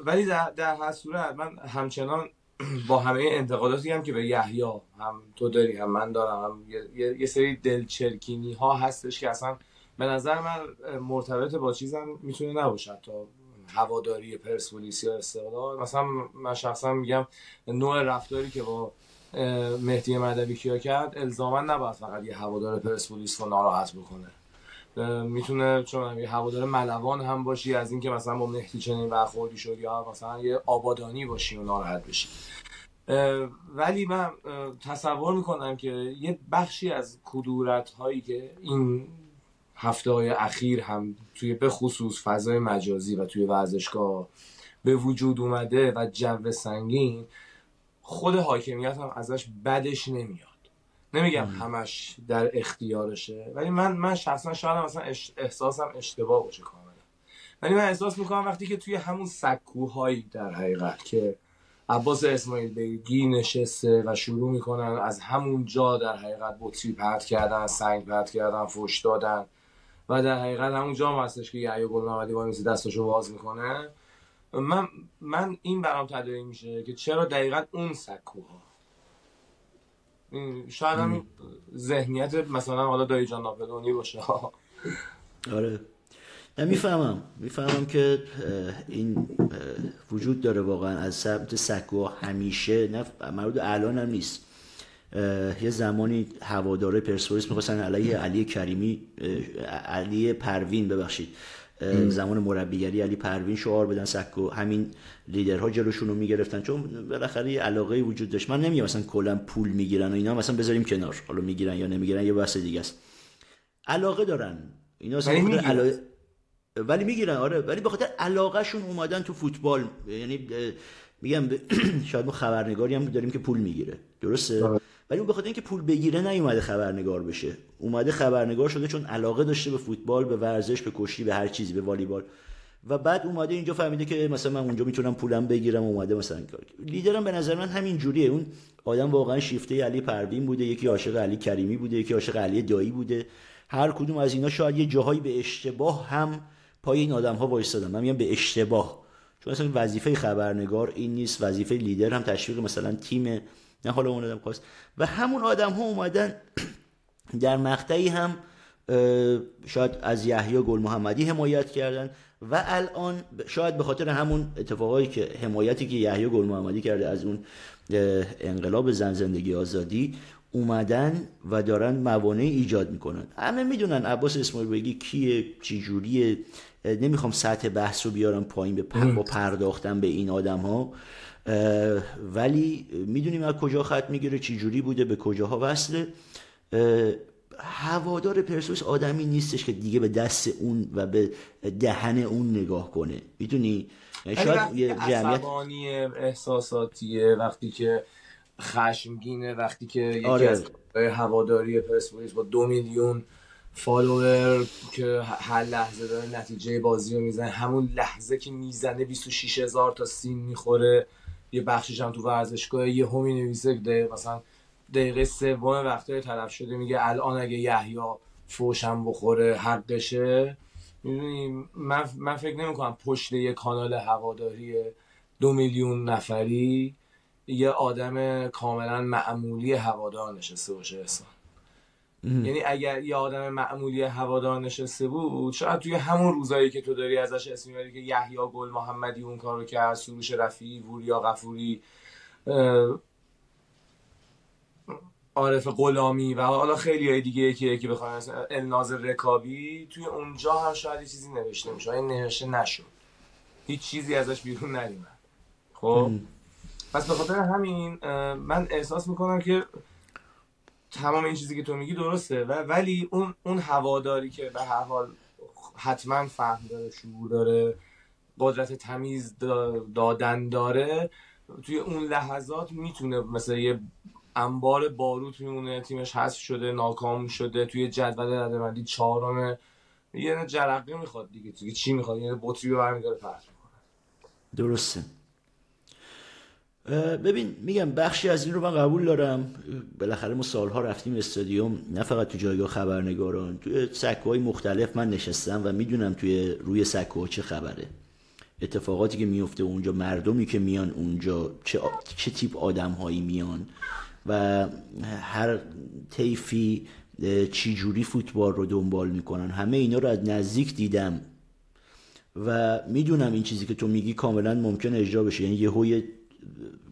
ولی در, در هر صورت من همچنان با همه انتقاداتی هم که به یحیی هم تو داری هم من دارم هم یه, سری دلچرکینی ها هستش که اصلا به نظر من مرتبط با چیزم می‌تونه نباشد تا هواداری پرسپولیس یا استقلال. مثلا من شخصا میگم نوع رفتاری که با مهدی مدوی کیا کرد الزاما نباید فقط یه هوادار پرسپولیس رو ناراحت بکنه. می‌تونه چون هوادار ملوان هم باشی از اینکه مثلا با مهدی چنین برخوردی شد یا مثلا یه آبادانی باشی و ناراحت بشی. ولی من تصور می‌کنم که یه بخشی از کدورت هایی که این هفته های اخیر هم توی به خصوص فضای مجازی و توی ورزشگاه به وجود اومده و جو سنگین خود حاکمیت هم ازش بدش نمیاد. نمیگم همش در اختیارشه ولی من من شخصا شاید مثلا احساسم اشتباه باشه کاملا. ولی من احساس می‌کنم وقتی که توی همون سکوهایی در حقیقت که عباس اسماعیل بیگی نشسته و شروع می‌کنن از همون جا در حقیقت بطری پرت کردن سنگ پرت کردن فش دادن و در حقیقت همون جا هستش که یحیی گل‌محمدی وای میسی دستشو باز می‌کنه. من من این برام تداعی میشه که چرا دقیقا اون سکوها شاید هم ذهنیت مثلا حالا دایی جان ناپلونی باشه. آره. نه می‌فهمم. می‌فهمم که این وجود داره واقعا. از سمت سکو همیشه نه مربوط الان هم نیست. یه زمانی هواداره پرسپولیس می‌خواستن علیه علی کریمی علی پروین ببخشید. زمان مربیگری علی پروین شعار بدن سکو همین لیدرها جلوشون رو می‌گرفتن. چون بالاخره یه علاقه وجود داشت. من نمیگم مثلا کلا پول می‌گیرن و اینا مثلا بذاریم کنار. حالا می‌گیرن یا نمی‌گیرن یه بحث دیگه است. علاقه دارن. اینا ولی می‌گیرن. آره. ولی به خاطر علاقهشون اومدن تو فوتبال. یعنی میگم شاید ما خبرنگاری هم داریم که پول می‌گیره. درسته؟ آره. ولی اون به خاطر اینکه پول بگیره نیومده خبرنگار بشه. اومده خبرنگار شده چون علاقه داشته به فوتبال به ورزش به کشتی به هر چیزی به والیبال. و بعد اومده اینجا فهمیده که مثلا من اونجا می‌تونم پولم بگیرم اومده مثلا لیدرم به نظر من همین جوریه. اون آدم واقعا شیفته علی پروین بوده یکی عاشق علی کریمی بوده یکی عاشق علی دایی بوده. هر کدوم از اینا شاید یه جاهایی به اشتباه هم پای این آدم ها وایستادن. من میگم به اشتباه. چون اصلا وظیفه خبرنگار این نیست وظیفه لیدر هم تشویق مثلا تیم نه حالا اون آدم خواست و همون آدم ها اومدن در مقطعی هم شاید از یحیی گل محمدی حمایت کردن و الان شاید به خاطر همون اتفاقایی که حمایتی که یحیی گل محمدی کرده از اون انقلاب زن زندگی آزادی اومدن و دارن موانع ایجاد می‌کنن. همه می‌دونن عباس اسماعیل بگی کیه چی جوریه. نمی‌خوام سطح بحث رو بیارم پایین به پر با پرداختن به این آدم ها ولی می‌دونیم از کجا خط می‌گیره چی جوری بوده به کجاها وصله. هوادار پرسپولیس آدمی نیستش که دیگه به دست اون و به دهن اون نگاه کنه. می‌دونی؟ شاید یه جمعیت احساساتیه وقتی که خشمگینه وقتی که یکی آره. از هواداری پرسپولیس با دو میلیون فالوور که هر لحظه داره نتیجه بازی رو می‌زنه همون لحظه که می‌زنه 26 هزار تا سین می‌خوره. یه بخشش هم تو ورزشگاه یه همی نویسه مثلا دقیقه سوم وقتای طرف شده میگه الان اگه یحیی فوشم بخوره حقشه. می‌دونی من, من فکر نمی کنم پشت یه کانال هواداری دو میلیون نفری یه آدم کاملا معمولی هوادار نشسته باشه احسان. یعنی اگر یه آدم معمولی هوادار نشسته بود شاید توی همون روزایی که تو داری ازش اسم می‌بری که یحیی گل محمدی اون کارو کرد سروش رفیعی وریا غفوری عارف غلامی و حالا خیلی های دیگه که که بخوایم الناز رکابی توی اونجا هم شاید چیزی نوشته میشه این نوشته نشد. هیچ چیزی ازش بیرون نریمد خب؟ پس به خاطر همین من احساس می‌کنم که تمام این چیزی که تو میگی درسته. و ولی اون اون هواداری که به هر حال حتما فهم داره شعور داره قدرت تمیز دادن داره توی اون لحظات می‌تونه مثل یه انبار باروت میمونه تیمش حذف شده ناکام شده توی جدول ردبندی چهارم یه جرقه می‌خواد دیگه دیگه چی می‌خواد؟ یه بطری رو برمیداره پرت می‌کنه. درسته. ببین میگم بخشی از این رو من قبول دارم. بالاخره ما سالها رفتیم استادیوم نه فقط تو جایگاه خبرنگاران توی سکوهای مختلف من نشستم و می‌دونم توی روی سکوها چه خبره. اتفاقاتی که میفته اونجا مردمی که میان اونجا چه, چه تیپ آدم هایی میان و هر طیفی چی جوری فوتبال رو دنبال می‌کنن. همه اینا رو از نزدیک دیدم. و می‌دونم این چیزی که تو میگی کاملا ممکن اجرا بشه. یعنی یه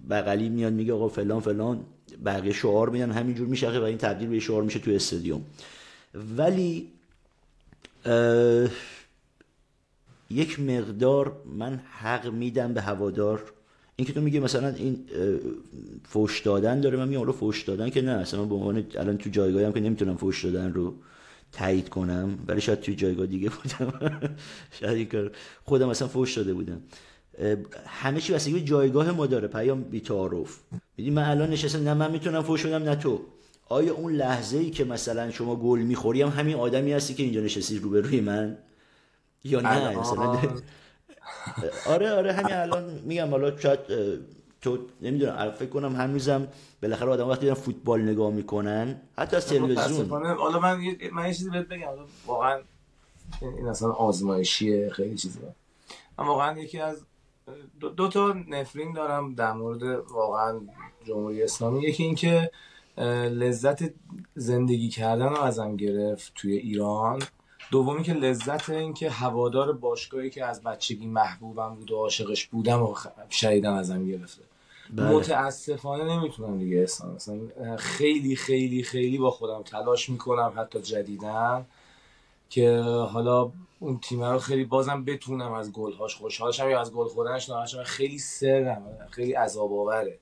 بغلی میاد میگه آقا فلان فلان. بقیه شعار میدن همینجور میشه و این تبدیل به شعار میشه تو استادیوم. ولی یک مقدار من حق میدم به هوادار. اینکه تو میگه مثلا این فوش دادن داره من میگم رو فوش دادن که نه اصلا به عنوان الان تو جایگاهی که نمی‌تونم فوش دادن رو تایید کنم ولی شاید توی جایگاه دیگه بودم. شاید خودم اصلا فوش داده بودم. همه چی بستگی جایگاه ما داره. پیام بی تعارف. میدی من الان نشستم نه من می‌تونم فوش بدم نه تو. آیا اون لحظه ای که مثلا شما گل می‌خوری هم همین آدمی هستی که اینجا نشستی روبروی من؟ یا نه مثلا آره آره همین الان میگم. حالا شاید تو نمی‌دونم فکر کنم هنوزم بالاخره آدم وقتی دارن فوتبال نگاه می‌کنن حتی از تلویزیون. حالا من من یه چیزی بهت بگم. واقعا این اصلا آزمایشیه خیلی چیزی من واقعا یکی از دو, تا نفرین دارم در مورد واقعا جمهوری اسلامی. یکی اینکه لذت زندگی کردن رو ازم گرفت توی ایران. دومی که لذت این که هوادار باشگاهی که از بچگی محبوبم بود و عاشقش بودم و شهیدم ازم گرفته. بله. متاسفانه نمی‌تونم دیگه احسان. مثلا خیلی خیلی خیلی با خودم تلاش می‌کنم حتی جدیدن که حالا اون تیم رو خیلی بازم بتونم از گلهاش خوشحالشم یا از گل خوردنش ناراحتشم خیلی سرم. خیلی عذاب آوره.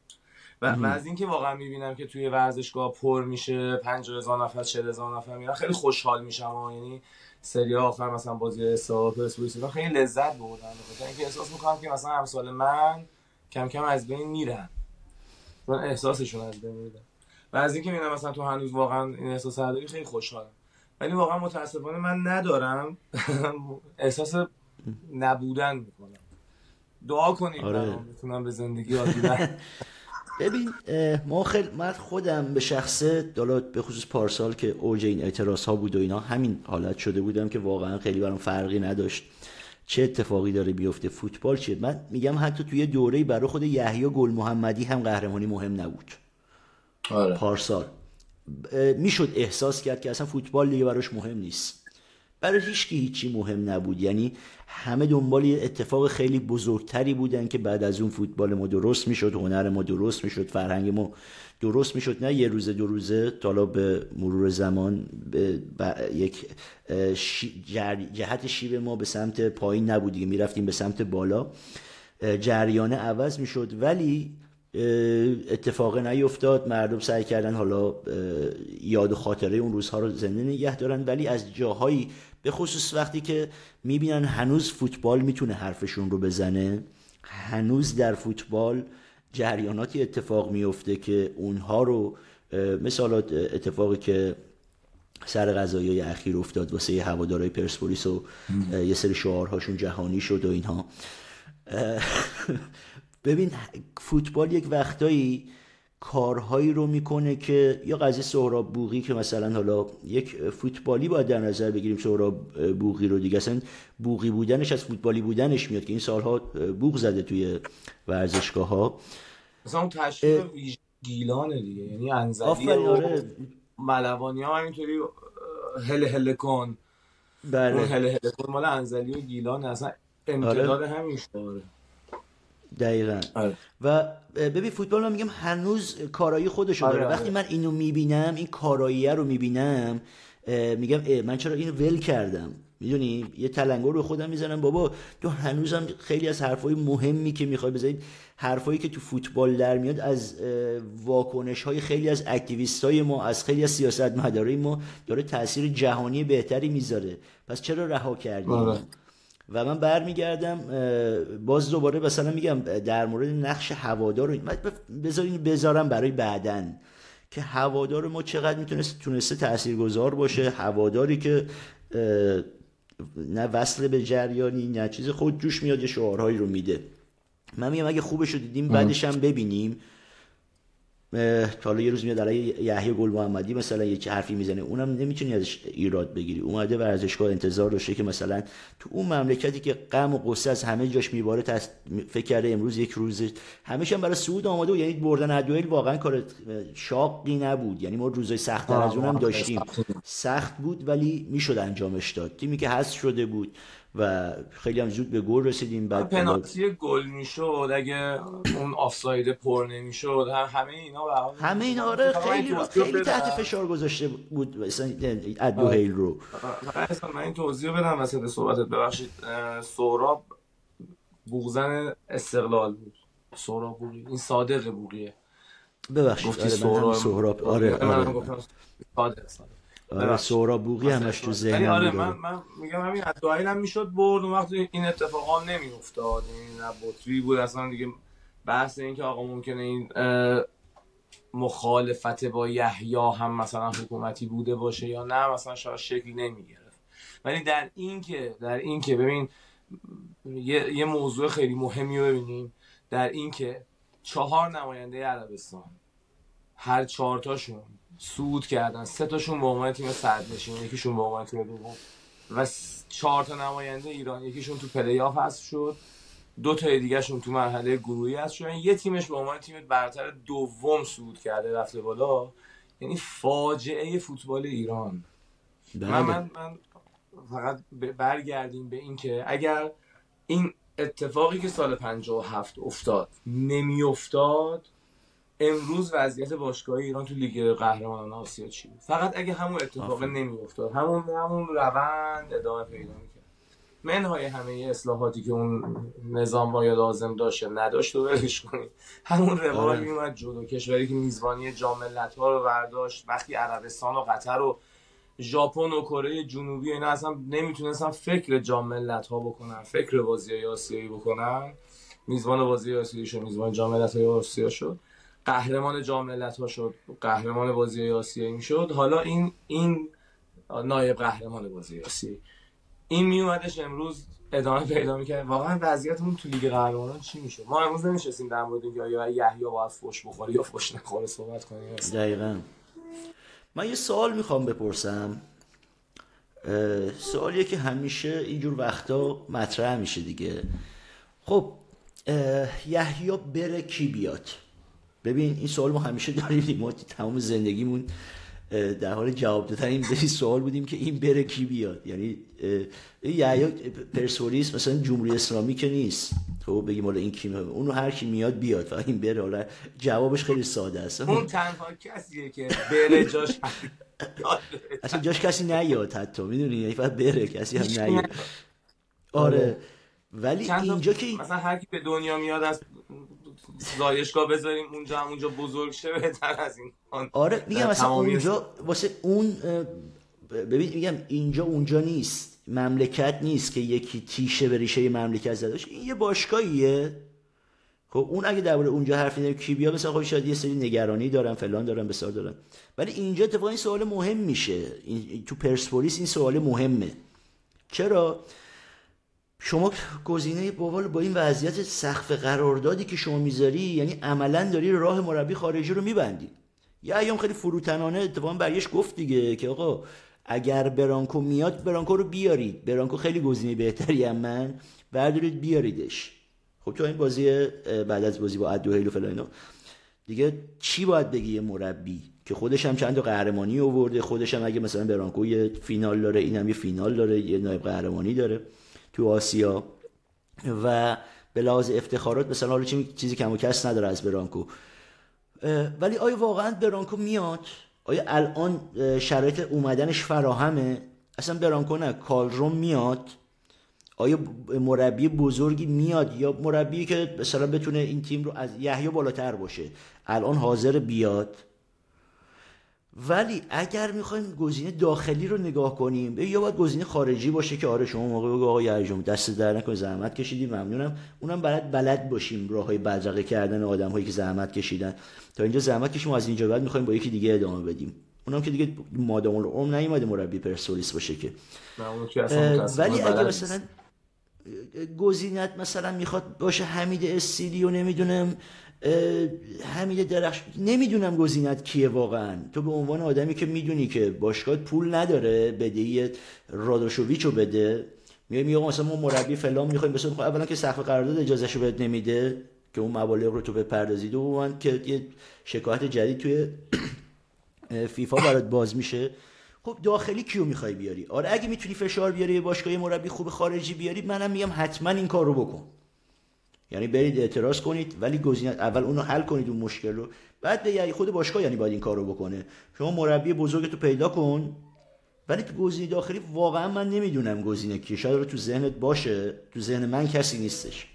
و, از اینکه واقعا می‌بینم که توی ورزشگاه پر میشه 50000 نفر 40000 نفر میرن خیلی خوشحال میشم. یعنی سری آخر مثلا بازی استاد پرسپولیس خیلی لذت بردم بخاطر اینکه احساس می‌کنم که مثلا امسال من کم کم از بین میرن. من احساسشون از بین میرن. و از اینکه می‌بینم مثلا تو هنوز واقعا این احساس داری خیلی خوشحالم. ولی واقعا متاسفانه من ندارم. احساس نبودن می‌کنم. دعا کنید آره. بتونم به زندگی عادی ببین ما خیلی من خودم به شخصه دالات به خصوص پارسال که اوج این اعتراض ها بود و اینا همین حالت شده بودم که واقعا خیلی برام فرقی نداشت. چه اتفاقی داره بیفته؟ فوتبال چیه؟ من میگم حتی توی دوره برای خود یحیی گل محمدی هم قهرمانی مهم نبود. آره. پارسال. می‌شد احساس کرد که اصلا فوتبال دیگه براش مهم نیست. برای هیچ کی هیچی مهم نبود. یعنی همه دنبال یه اتفاق خیلی بزرگتری بودن که بعد از اون فوتبال ما درست می‌شد هنر ما درست می‌شد فرهنگ ما درست می‌شد. نه یه روزه دو روزه حالا به مرور زمان به یک جهت شیب ما به سمت پایین نبود. دیگه می‌رفتیم به سمت بالا. جریانه عوض می‌شد. ولی اتفاق نیفتاد. مردم سعی کردن حالا یاد و خاطره اون روزها رو زنده نگه دارن. ولی از جاهایی به خصوص وقتی که می‌بینن هنوز فوتبال می‌تونه حرفشون رو بزنه هنوز در فوتبال جریاناتی اتفاق میفته که اونها رو مثال اتفاقی که سر غذایی اخیر افتاد واسه هوادارهای پرسپولیس و یه سری شعارهاشون جهانی شد و اینها. ببین فوتبال یک وقتایی کارهایی رو می‌کنه که یا قضیه سهراب بوغی که مثلا حالا یک فوتبالی باید در نظر بگیریم سهراب بوغی رو دیگه اصلا بوغی بودنش از فوتبالی بودنش میاد که این سالها بوغ زده توی ورزشگاه ها مثلا اون تشکیل گیلانه دیگه یعنی انزلی و آره. ملوانی ها همینطوری هل هل کن بله هل هل کن مال انزلی و گیلان اصلا امتداد آره. همین شعاره دقیقا. آره. و ببین فوتبال من میگم هنوز کارایی خودش آره داره وقتی من اینو می‌بینم این کارایی رو می‌بینم میگم من چرا اینو ول کردم؟ می‌دونی؟ یه تلنگر رو خودم می‌زنم. بابا تو هنوزم خیلی از حرفای مهمی که می‌خوای بزنید حرفایی که تو فوتبال در میاد از واکنش های خیلی از اکتیویست های ما از خیلی از سیاست مداره ما داره تاثیر جهانی بهتری می‌ذاره. پس چرا رها کردیم آره. و من برمیگردم باز دوباره مثلا میگم در مورد نقش هوادار رو بذارین بذارم برای بعدن که هوادار ما چقدر می‌تونست تونسته تاثیرگذار باشه. هواداری که نه وصل به جریانی نه چیز خود جوش میاد یه شعارهایی رو میده. من میگم اگه خوبش رو دیدیم بعدش هم ببینیم. حالا یه روز میاد علی یحیی گل محمدی مثلا یه حرفی می‌زنه اونم نمی‌تونی ازش ایراد بگیری. اومده ورزشگاه انتظار داشته که مثلا تو اون مملکتی که غم و قصه از همه جاش میباره تست فکر کرده امروز یک روز همیشه برای سعود آماده و یعنی بردن ادویل واقعا کار شاقی نبود. یعنی ما روزای سخت از اونم داشتیم. سخت بود. ولی می‌شد انجامش داد. تیمی که هست شده بود و خیلی هم زود به گل رسیدیم. بعد پنالتی گل می‌شد اگه اون آفساید پر نمی‌شد همه اینا همه اینا آره خیلی خیلی تحت فشار گذاشته بود مثلا ادو هیل رو. من این توضیح بدم وسط صحبتت. ببخشید. سهراب بوغزن استقلال بود. سهراب بوغی. این صادق بوغیه. ببخشید. آره سهراب. آره آره, آره. آره سورا بوقی همش تو ذهنم آره من, من میگم همین ادوایل هم می‌شد برد اون وقت این اتفاقا نمیافتاد. این بطری بود اصلا دیگه بحث این که آقا ممکنه این مخالفت با یحیی هم مثلا حکومتی بوده باشه یا نه مثلا شاید شکلی نمی‌گرفت. ولی در این که در این که ببین یه, یه موضوع خیلی مهمی رو ببینیم. در این که چهار نماینده عربستان هر چهارتاشون سود کردن. سه تاشون به عنوان تیم نخست یکیشون به عنوان تیم دوم. و چهار تا نماینده ایران یکیشون تو پلی آف هست شد. دو تا دیگهشون تو مرحله گروهی هست شدن یه تیمش به عنوان تیم برتر دوم صعود کرده رفته بالا. یعنی فاجعه فوتبال ایران. من, بله. من, من فقط برگردیم به اینکه اگر این اتفاقی که سال 57 افتاد نمی افتاد امروز وضعیت باشگاه ایران تو لیگ قهرمانان آسیا چی بود؟ فقط اگه همون اتفاق نمیافتاد همون همون روند ادامه پیدا می‌کرد. منهای همه اصلاحاتی که اون نظام های لازم داشته نداشت و ولش کنید. همون روال آره. میومد جلو کشوری که میزبانی جام ها رو برداشت وقتی عربستان و قطر و ژاپن و کره جنوبی اینا اصلا نمی‌تونستن فکر جام ها بکنن فکر بازی های آسیایی بکنن. میزبان بازی آسیایی شد میزبان جام های آسیا شد قهرمان جام ها شد قهرمان بازی آسیایی می‌شد. حالا این این نایب قهرمان بازی آسیایی. این میومدش امروز ادامه پیدا می‌کرد. واقعا وضعیتمون تو لیگ قهرمانان چی میشه ما امروز نمیشستیم در مورد اینکه آیا یحیی باید فوش بخوره یا فوش نخوره صحبت کنیم. دقیقا. من یه سوال می‌خوام بپرسم. سوالیه که همیشه اینجور وقتا مطرح میشه دیگه. خب یحیی بره کی بیاد؟ ببین این سوال ما همیشه داریم ما تمام زندگیمون در حال جواب دادن این به سوال بودیم که این بره کی بیاد؟ یعنی یا پرسولیس مثلا جمهوری اسلامی که نیست. تو بگیم حالا این کی اونو هر کی میاد بیاد و این بره. حالا جوابش خیلی ساده است. اون تنها کسیه که بره جاش اصلا جاش کسی نیاد حتی می‌دونی؟ یعنی فقط بره کسی هم نیاد. آره. ولی اینجا که مثلا هر کی به دنیا میاد از زایشگاه بذاریم اونجا هم اونجا بزرگ شه بهتر از این آره میگم مثلا اونجا واسه اون ببین میگم اینجا اونجا نیست مملکت نیست که یکی تیشه به ریشه مملکت زده این یه باشگاهیه. خب اون اگه درباره اونجا حرفی نمیشه کی بیا؟ مثلا خب شاید یه سری نگرانی دارن فلان دارن بسار دارن. ولی اینجا اتفاقا این سوال مهم میشه. این تو پرسپولیس این سوال مهمه. چرا؟ شما گزینه بابال با این وضعیت سقف قراردادی که شما می‌ذاری یعنی عملا داری راه مربی خارجی رو میبندی. یه ایام خیلی فروتنانه اتفاقا برگشت گفت دیگه که آقا اگر برانکو میاد برانکو رو بیارید. برانکو خیلی گزینه بهتری هم من بردارید بیاریدش. خب تو این بازی بعد از بازی با ادوهیل و فلان دیگه چی باید بگی مربی که خودش هم چند تا قهرمانی آورده خودش هم اگه مثلا برانکو یه فینال داره اینم یه فینال داره یه نایب قهرمانی داره. تو آسیا و به لحاظ افتخارات مثلا حالا چیزی کم و کس نداره از برانکو. ولی آیا واقعا برانکو میاد؟ آیا الان شرایط اومدنش فراهمه؟ اصلا برانکو نه کالروم میاد. آیا مربی بزرگی میاد؟ یا مربی که مثلا بتونه این تیم رو از یحیی بالاتر باشه؟ الان حاضر بیاد. ولی اگر می‌خوایم گزینه داخلی رو نگاه کنیم یا باید گزینه خارجی باشه که آره شما موقع بگو آقا یرجم دست در نکن زحمت کشیدیم ممنونم. اونم بلد بلد باشیم راه های بدرقه کردن آدم هایی که زحمت کشیدن. تا اینجا زحمت کشیم و از اینجا بعد می‌خوایم با یکی دیگه ادامه بدیم. اونم که دیگه مادام العمر نیومده مربی پرسولیس باشه که. ولی اگه مثلا گزینت مثلا می‌خواد باشه حمید استیلی و نمی‌دونم حمید درخش نمی‌دونم گزینت کیه واقعا. تو به عنوان آدمی که می‌دونی که باشگاه پول نداره بدهی رادوشوویچ رو بده. میگه میگه مثلا ما مربی فلان می‌خوایم بس خب اولا که سقف قرارداد اجازهشو بهت نمیده که اون مبالغ رو تو بپردازید و که یه شکایت جدید توی فیفا برات باز میشه. خب داخلی کیو می‌خوای بیاری؟ آره اگه می‌تونی فشار بیاری باشگاه مربی خوب خارجی بیاری منم میگم حتما این کار رو بکن. یعنی برید اعتراض کنید ولی گزینه اول اونو حل کنید اون مشکل رو. بعد به یعنی خود باشگاه یعنی باید این کار رو بکنه. شما مربی بزرگ تو پیدا کن. ولی تو گزینه داخلی واقعا من نمی‌دونم گزینه کیه. شاید رو تو ذهنت باشه. تو ذهن من کسی نیستش.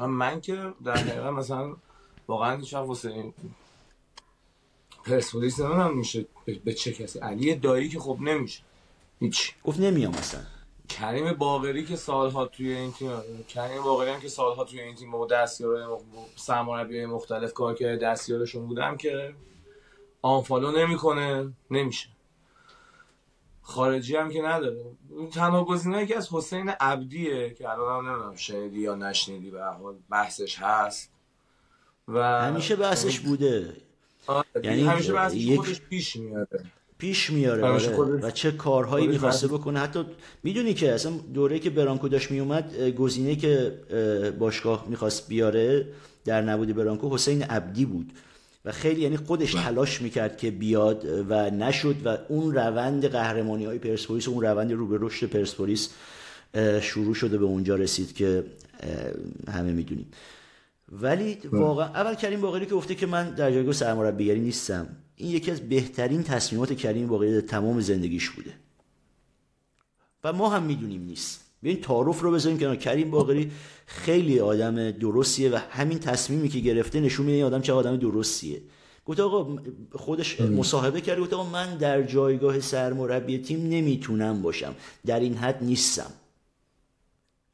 من که در حقیقت مثلا واقعا هیچ واسه این پرسپولیس نمی‌دونم میشه به چه کسی علی دایی که خب نمیشه. هیچ. گفت نمیام مثلا. کریم باقری که سالها توی این تیم کریم باقری هم که سالها توی این تیم با دستیار سرمربی مختلف کار کرده دستیارشون بودم که آنفالو نمی‌کنه نمیشه. خارجی هم که نداره. تنها گزینه که از حسین عبدیه که الان هم نمی‌دونم شنیدی یا نشنیدی به حال بحثش هست. و همیشه بحثش بوده. آره، یعنی همیشه بحثش یک... خودش پیش میاده پیش میاره آره. و چه کارهایی می‌خواسته بکنه. حتی می‌دونی که اصلا دوره که برانکو داشت میومد گزینه که باشگاه می‌خواست بیاره در نبود برانکو حسین عبدی بود. و خیلی یعنی خودش تلاش می‌کرد که بیاد و نشد و اون روند قهرمانی های پرسپولیس اون روند رو به رشد پرسپولیس شروع شده به اونجا رسید که همه می‌دونیم. ولی واقعا اول کریم باقری که گفته که من در جایگاه سرمربیگری نیستم. این یکی از بهترین تصمیمات کریم باقری در تمام زندگیش بوده. و ما هم می‌دونیم نیست. این تعارف رو بذاریم که کریم باقری خیلی آدم درستیه و همین تصمیمی که گرفته نشون میده این آدم چه آدم درستیه. گفت آقا خودش مصاحبه کرد. گفت آقا من در جایگاه سرمربی تیم نمی‌تونم باشم. در این حد نیستم.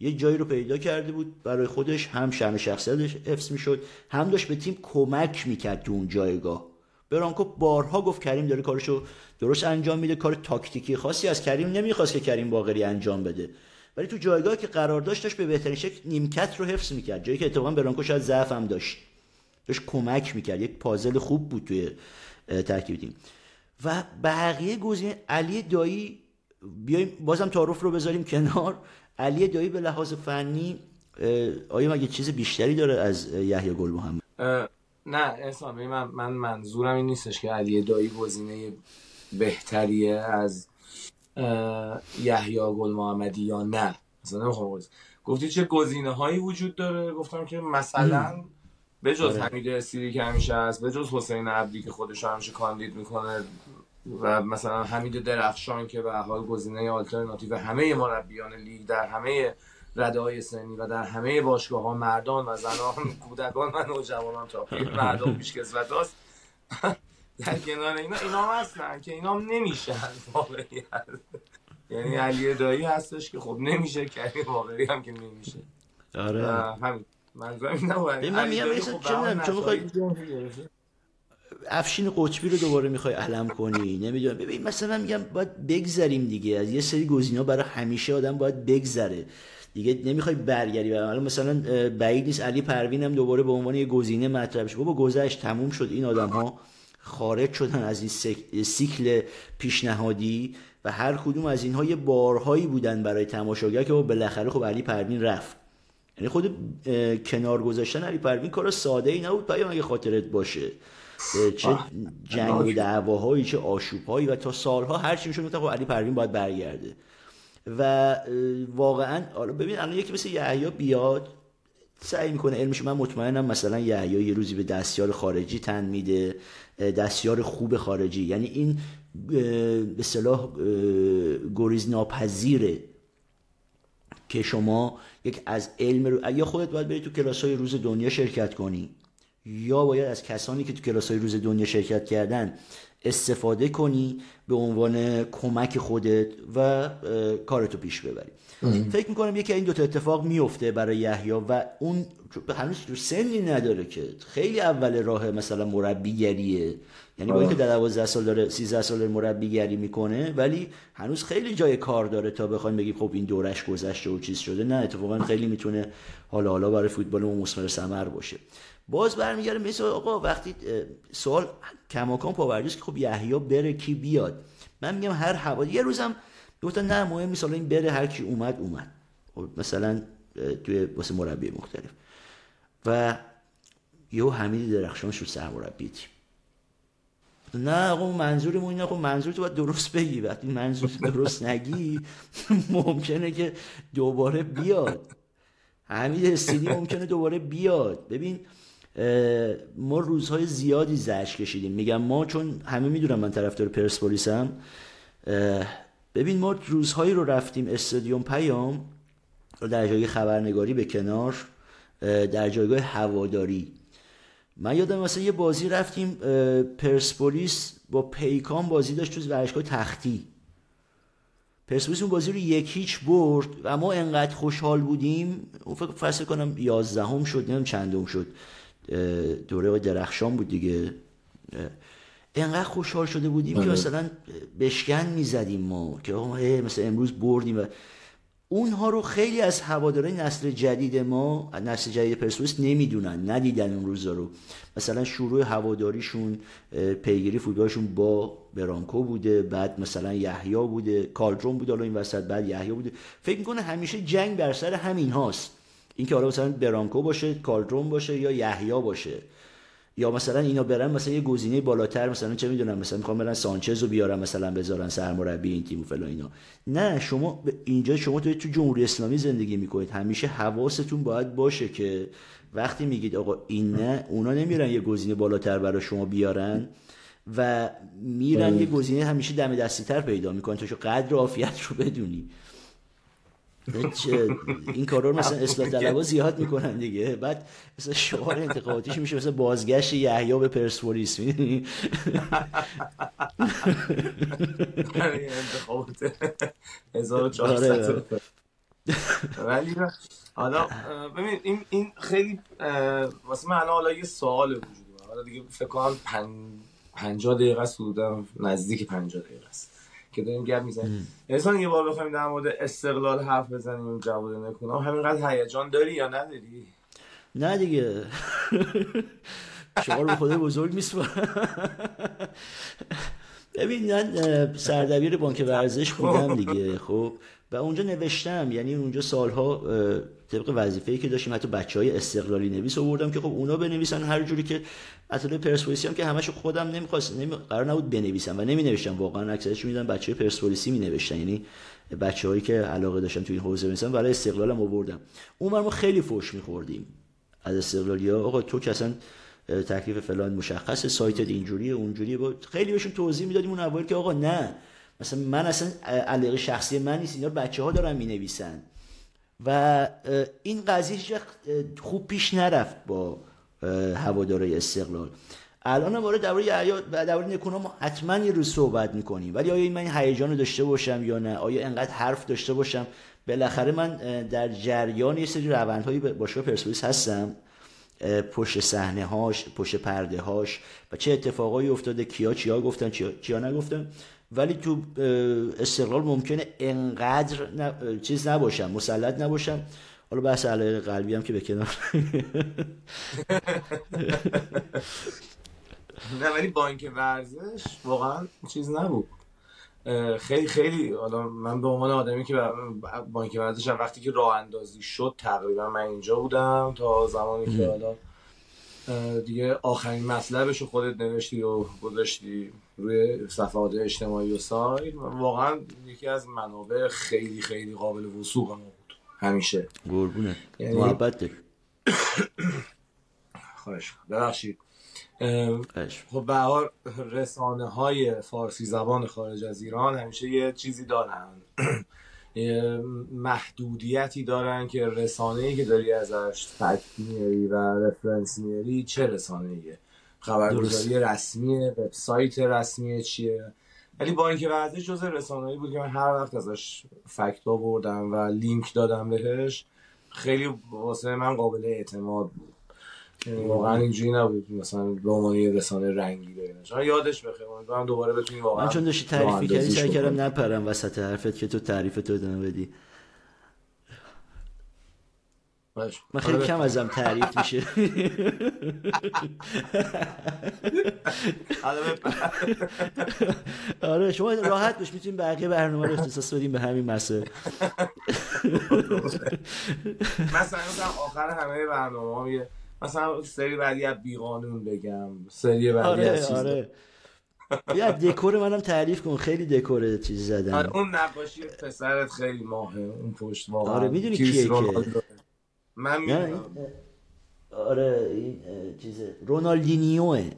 یه جایی رو پیدا کرده بود. برای خودش هم شأن شخصیتش حفظ می‌شد. هم داشت به تیم کمک می‌کرد تو اون جایگاه. برانکو بارها گفت کریم داره کارشو درست انجام میده کار تاکتیکی خاصی از کریم نمی‌خواست که کریم باقری انجام بده. ولی تو جایگاهی که قرار داشت به بهترین شکل نیمکت رو حفظ می‌کرد جایی که اتفاقا برانکو شاید ضعف هم داشت. داشت کمک می‌کرد یک پازل خوب بود توی ترکیب تیم. و بقیه گزینه علی دایی بیایم بازم تعارف رو بذاریم کنار. علی دایی به لحاظ فنی آیا مگه چیز بیشتری داره از یحیی گل محمد؟ نه احسان من من منظورم این نیستش که علی دایی گزینه بهتریه از یحیی گل محمدی یا نه. مثلا نمی‌خوام گفتی چه گزینه هایی وجود داره؟ گفتم که مثلا به جز آره. حمید اسیری که همیشه هست به جز حسین عبدی که خودش همیشه کاندید می‌کنه و مثلا حمید درخشان که به حال گزینه آلترناتیو همه مربیان لیگ در همه رده های سنی و در همه باشگاه ها مردان و زنان کودکان و نوجوانان تا مردم پیش کسوت هست در کنار اینا اینا هم هستن که اینا هم نمیشن یعنی علی دایی هستش که خب نمیشه کریم واقعی هم که نمیشه. آره. همین. منظورم این نباید من میگم خب چه می‌خوای افشین قطبی رو دوباره می‌خوای علم کنی نمی‌دونم. ببین مثلا من میگم باید بگذریم دیگه. از یه سری گزینا برای همیشه آدم باید بگذره. دیگه نمی‌خوای برگردی حالا مثلا بعید نیست علی پروین هم دوباره به عنوان یه گزینه مطرح بشه بابا گذشت تموم شد. این آدم ها خارج شدن از این سیکل پیشنهادی و هر کدوم از اینها یه بارهایی بودن برای تماشاگر که بالاخره خب علی پروین رفت. یعنی خود کنار گذاشتن علی پروین کار ساده ای نبود. پیام اگه خاطرت باشه. چه جنگ و دعواهایی چه آشوبهایی و تا سالها هر چی می‌شد خب علی پروین باید برگرده. و واقعا حالا ببین الان یکی مثل یحیی بیاد سعی می‌کنه علمش من مطمئنم مثلا یحیی یه روزی به دستیار خارجی تن میده دستیار خوب خارجی. یعنی این به صلاح گریز ناپذیره که شما یک از علم رو یا خودت باید بری تو کلاس های روز دنیا شرکت کنی یا باید از کسانی که تو کلاس های روز دنیا شرکت کردن استفاده کنی به عنوان کمک خودت و کارتو پیش ببری. فکر می‌کنم یکی این دوتا اتفاق میفته برای یحیی و اون هنوز سنی نداره که خیلی اول راه مثلا مربیگریه. یعنی با اینکه در 12 سال داره 13 سال مربیگری می‌کنه ولی هنوز خیلی جای کار داره تا بخوایم بگیم خب این دورش گذشته و چیز شده. نه اتفاقا خیلی می‌تونه حالا حالا برای فوتبال مثمر ثمر باشه. باز برمیگرده مثل آقا وقتی سوال کماکان پاورجاست که خب یحیی بره کی بیاد؟ من میگم هر هوا یه روزم گفتن نه مهم نیست این بره هر کی اومد اومد. خب مثلا توی واسه مربی مختلف. و یهو حمید درخشان شد سرمربی تیم نه آقا منظورمون اینه خب منظور تو باید درست بگی. وقتی منظور درست نگی ممکنه که دوباره بیاد. حمید استیدی ممکنه دوباره بیاد. ببین ما روزهای زیادی زش کشیدیم. میگم ما چون همه می‌دونم من طرفدار پرسپولیسم ببین ما روزهایی رو رفتیم استادیوم پیام در جای خبرنگاری به کنار در جایگاه هواداری. من یادم مثلا یه بازی رفتیم پرسپولیس با پیکان بازی داشت تو ورزشگاه تختی. پرسپولیس اون بازی رو یک هیچ برد و ما انقدر خوشحال بودیم. اون فکر فصل کنم یازدهم شد نمیم چندم شد. دوره درخشان بود دیگه. انقدر خوشحال شده بودیم که آره. مثلا بشکن می‌زدیم ما که مثلا امروز بردیم و اونها رو خیلی از هوادارای نسل جدید ما نسل جدید پرسپولیس نمی‌دونن ندیدن اون روزا رو. مثلا شروع هواداریشون پیگیری فوتبالشون با برانکو بوده بعد مثلا یحیی بوده کالدرون بوده حالا این وسط بعد یحیی بوده. فکر می‌کنه همیشه جنگ بر سر همین هاست. اینکه حالا مثلا برانکو باشه کالدرون باشه یا یحیی باشه. یا مثلا اینا برن مثلا یه گزینه بالاتر مثلا چه می‌دونم مثلا می‌خوام برن سانچز رو بیارن مثلا بذارن سرمربی این تیم و فلان اینا. نه شما اینجا شما تو تو جمهوری اسلامی زندگی می‌کنید. همیشه حواستون باید باشه که وقتی میگید آقا این نه اونا نمیرن یه گزینه بالاتر برای شما بیارن و میرن یه گزینه همیشه دم دستی تر پیدا می‌کنن. تا قدر عافیت رو بدونی. این کارا رو مثلا اصلاح طلبا زیاد می‌کنن دیگه. بعد مثلا شعار انتقاداتیش میشه مثلا بازگشت یحیی به پرسپولیس می‌دونی؟ ولی حالا ببین این این خیلی واسه من حالا یه سوال وجود حالا دیگه فکر کنم 50 دقیقه است نزدیک 50 دقیقه است. که داریم گپ می‌زنیم. احسان یه بار بخوایم در مورد استقلال حرف بزنیم جواد نکنم همینقدر هیجان داری یا نداری؟ نه دیگه. شما رو خدا بزرگ میسپارم ببین من سردبیر بانک ورزش بودم دیگه. خب و اونجا نوشتم یعنی اونجا سالها طبق وظیفه‌ای که داشتیم حتی بچه های استقلالی نویس آوردم که خب اونا بنویسن هر جوری که اطلاع پرسپولیسی هم که همشو خودم نمی‌خواست نمی... قرار نبود بنویسم و نمی نوشتم واقعا اکثرش میدن بچه پرسپولیسی می نوشتن یعنی بچه هایی که علاقه داشتن توی این حوزه مثلا برای استقلالم آوردم اون ما خیلی فوش میخوردیم از استقلالی ها. آقا تو که اصلا تکلیف فلان مشخص سایت اینجوریه اونجوریه با خیلی بهشون توضیح می‌دادیم اون اول که آقا نه مثلا من اصلا علاقه شخصی من نیست اینا بچه ها دارن می نویسن و این قضیه خوب پیش نرفت با هواداره استقلال. الان هم وارد دوره دوره نکونا ما حتما یه روز صحبت می‌کنیم. ولی آیا این من هیجان داشته باشم یا نه؟ آیا انقدر حرف داشته باشم؟ بالاخره من در جریان یه سری روندهایی باشگاه پرسپولیس هستم. پشت صحنه هاش پشت پرده هاش و چه اتفاقایی افتاده؟ کیا چیا گفتن؟ چیا, چیا نگفتن؟ ولی تو استقلال ممکنه انقدر چیز نباشم مسلط نباشم. حالا بحث علاقه قلبی هم که به کنار نه ولی بانک ورزش واقعا چیز نبود. خیلی خیلی حالا من به عنوان آدمی که بانک ورزش وقتی که راه اندازی شد تقریبا من اینجا بودم تا زمانی که حالا دیگه آخرین مطلبش رو خودت نوشتی و گذاشتی روی صفحات اجتماعی و سایت. واقعا یکی از منابع خیلی خیلی قابل وسوق همیشه. قربونه. یعنی... محبت خواهش ببخشید. خب به رسانه های فارسی زبان خارج از ایران همیشه یه چیزی دارن. محدودیتی دارن که رسانه ای که داری ازش فکت میاری و رفرنس میاری چه رسانه ایه خبرگزاری رسمیه وبسایت رسمیه چیه؟ ولی با اینکه ورزش جز رسانه‌ای بود که من هر وقت ازش فکت آوردم و لینک دادم بهش خیلی واسه من قابل اعتماد بود. واقعا اینجوری نبود مثلا به عنوان یه رسانه رنگی داره یادش بخیر من دوباره بتونیم واقعا من چون داشتی تعریف کردی سعی کردم نپرم وسط حرفت که تو تعریف تو ادامه بدی من خیلی کم ازم تعریف میشه. آره شما راحت بش می‌تونیم بقیه برنامه رو اختصاص بدیم به همین مسئله. مثلا آخر همه برنامه مثلا سری بعدی از بیقانون بگم سری بعدی آره از چیز آره. بیا دکور منم تعریف کن خیلی دکور چیزی زدن. آره اون نقاشی پسرت خیلی ماهه اون پشت واقعا آره می‌دونی کیه که؟ من می‌دونم. آره این چیزه. رونالدینیوه.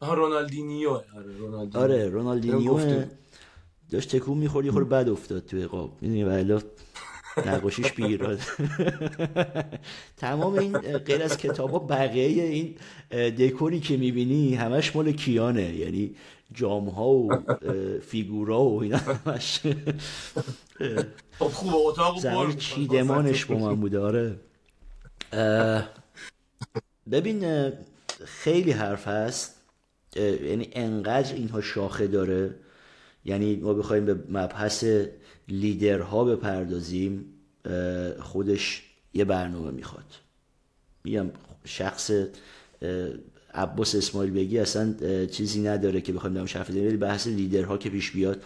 آه رونالدینیو آره رونالدینیو. آره رونالدینیو داشت تکون می‌خورد یه خورده بد افتاد توی قاب. می‌دونی ولی نقاشیش بیراد تمام این غیر از کتاب ها بقیه این دکوری که می‌بینی همش مال کیانه. یعنی جام ها و فیگورا و اینا همش. خب خوب اتاق چیدمانش با من بوده آره. ببین خیلی حرف هست. یعنی انقدر اینها شاخه داره. یعنی ما بخوایم به مبحث لیدرها بپردازیم خودش یه برنامه می‌خواد. میگم شخص عباس اسماعیل بگی اصلا چیزی نداره که بخوایم در حرف ولی بحث لیدرها که پیش بیاد.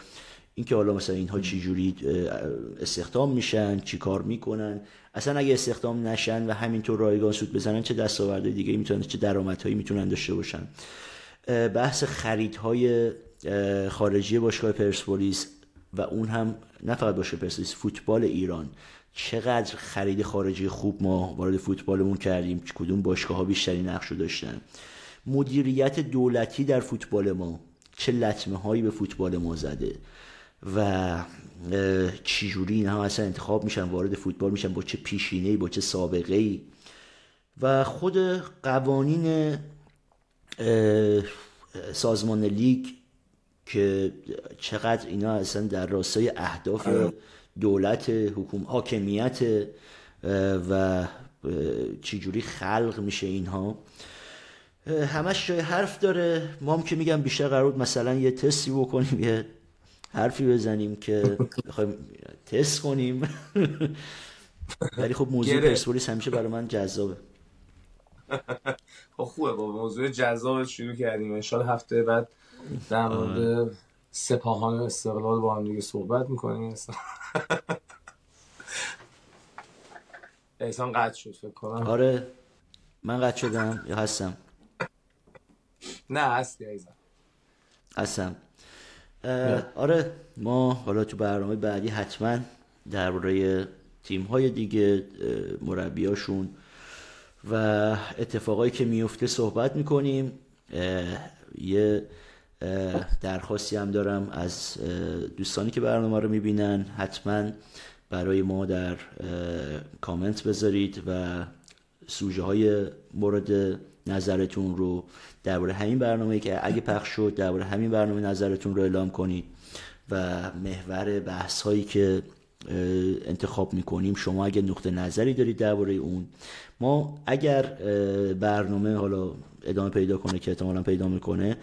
اینکه حالا مثلا اینها چی جوری استخدام میشن چی کار می‌کنن. اصلا اگه استخدام نشن و همینطور رایگان سود بزنن چه دستاوردهای دیگه می‌تونن چه درآمدهایی می‌تونن داشته باشن. بحث خریدهای خارجی باشگاه پرسپولیس و اون هم نه فقط باشه پرسپولیس فوتبال ایران. چقدر خرید خارجی خوب ما وارد فوتبالمون کردیم کدوم باشگاه ها بیشتری نقش رو داشتن. مدیریت دولتی در فوتبال ما چه لطمه هایی به فوتبال ما زده. و چجوری این هم اصلا انتخاب میشن وارد فوتبال میشن با چه پیشینه با چه سابقه ای و خود قوانین سازمان لیگ که چقدر اینا اصلا در راستای اهداف آره. دولت حکوم حاکمیت و چجوری خلق میشه اینها. همش جای حرف داره. ما هم که میگم بیشتر قرار مثلا یه تستی بکنیم یه حرفی بزنیم که بخوایم تست کنیم. ولی خب موضوع پرسپولیس همیشه برای من جذابه. خب خوبه با موضوع جذاب شروع کردیم. انشالله هفته بعد در مورد سپاهان استقلال با هم دیگه صحبت می‌کنیم. احسان قطع شد فکر کنم. آره. من قطع شدم یا هستم؟ نه هستی ایزم هستم. آره ما حالا تو برنامه بعدی حتما درباره تیم های دیگه مربیاشون و اتفاقایی که میفته صحبت می‌کنیم. یه درخواستی هم دارم از دوستانی که برنامه رو می‌بینن. حتما برای ما در کامنت بذارید و سوژه های مورد نظرتون رو درباره همین برنامه که اگه پخش شد درباره همین برنامه نظرتون رو اعلام کنید و محور بحث هایی که انتخاب می‌کنیم شما اگه نقطه نظری دارید درباره اون ما اگر برنامه حالا ادامه پیدا کنه که احتمالا پیدا می‌کنه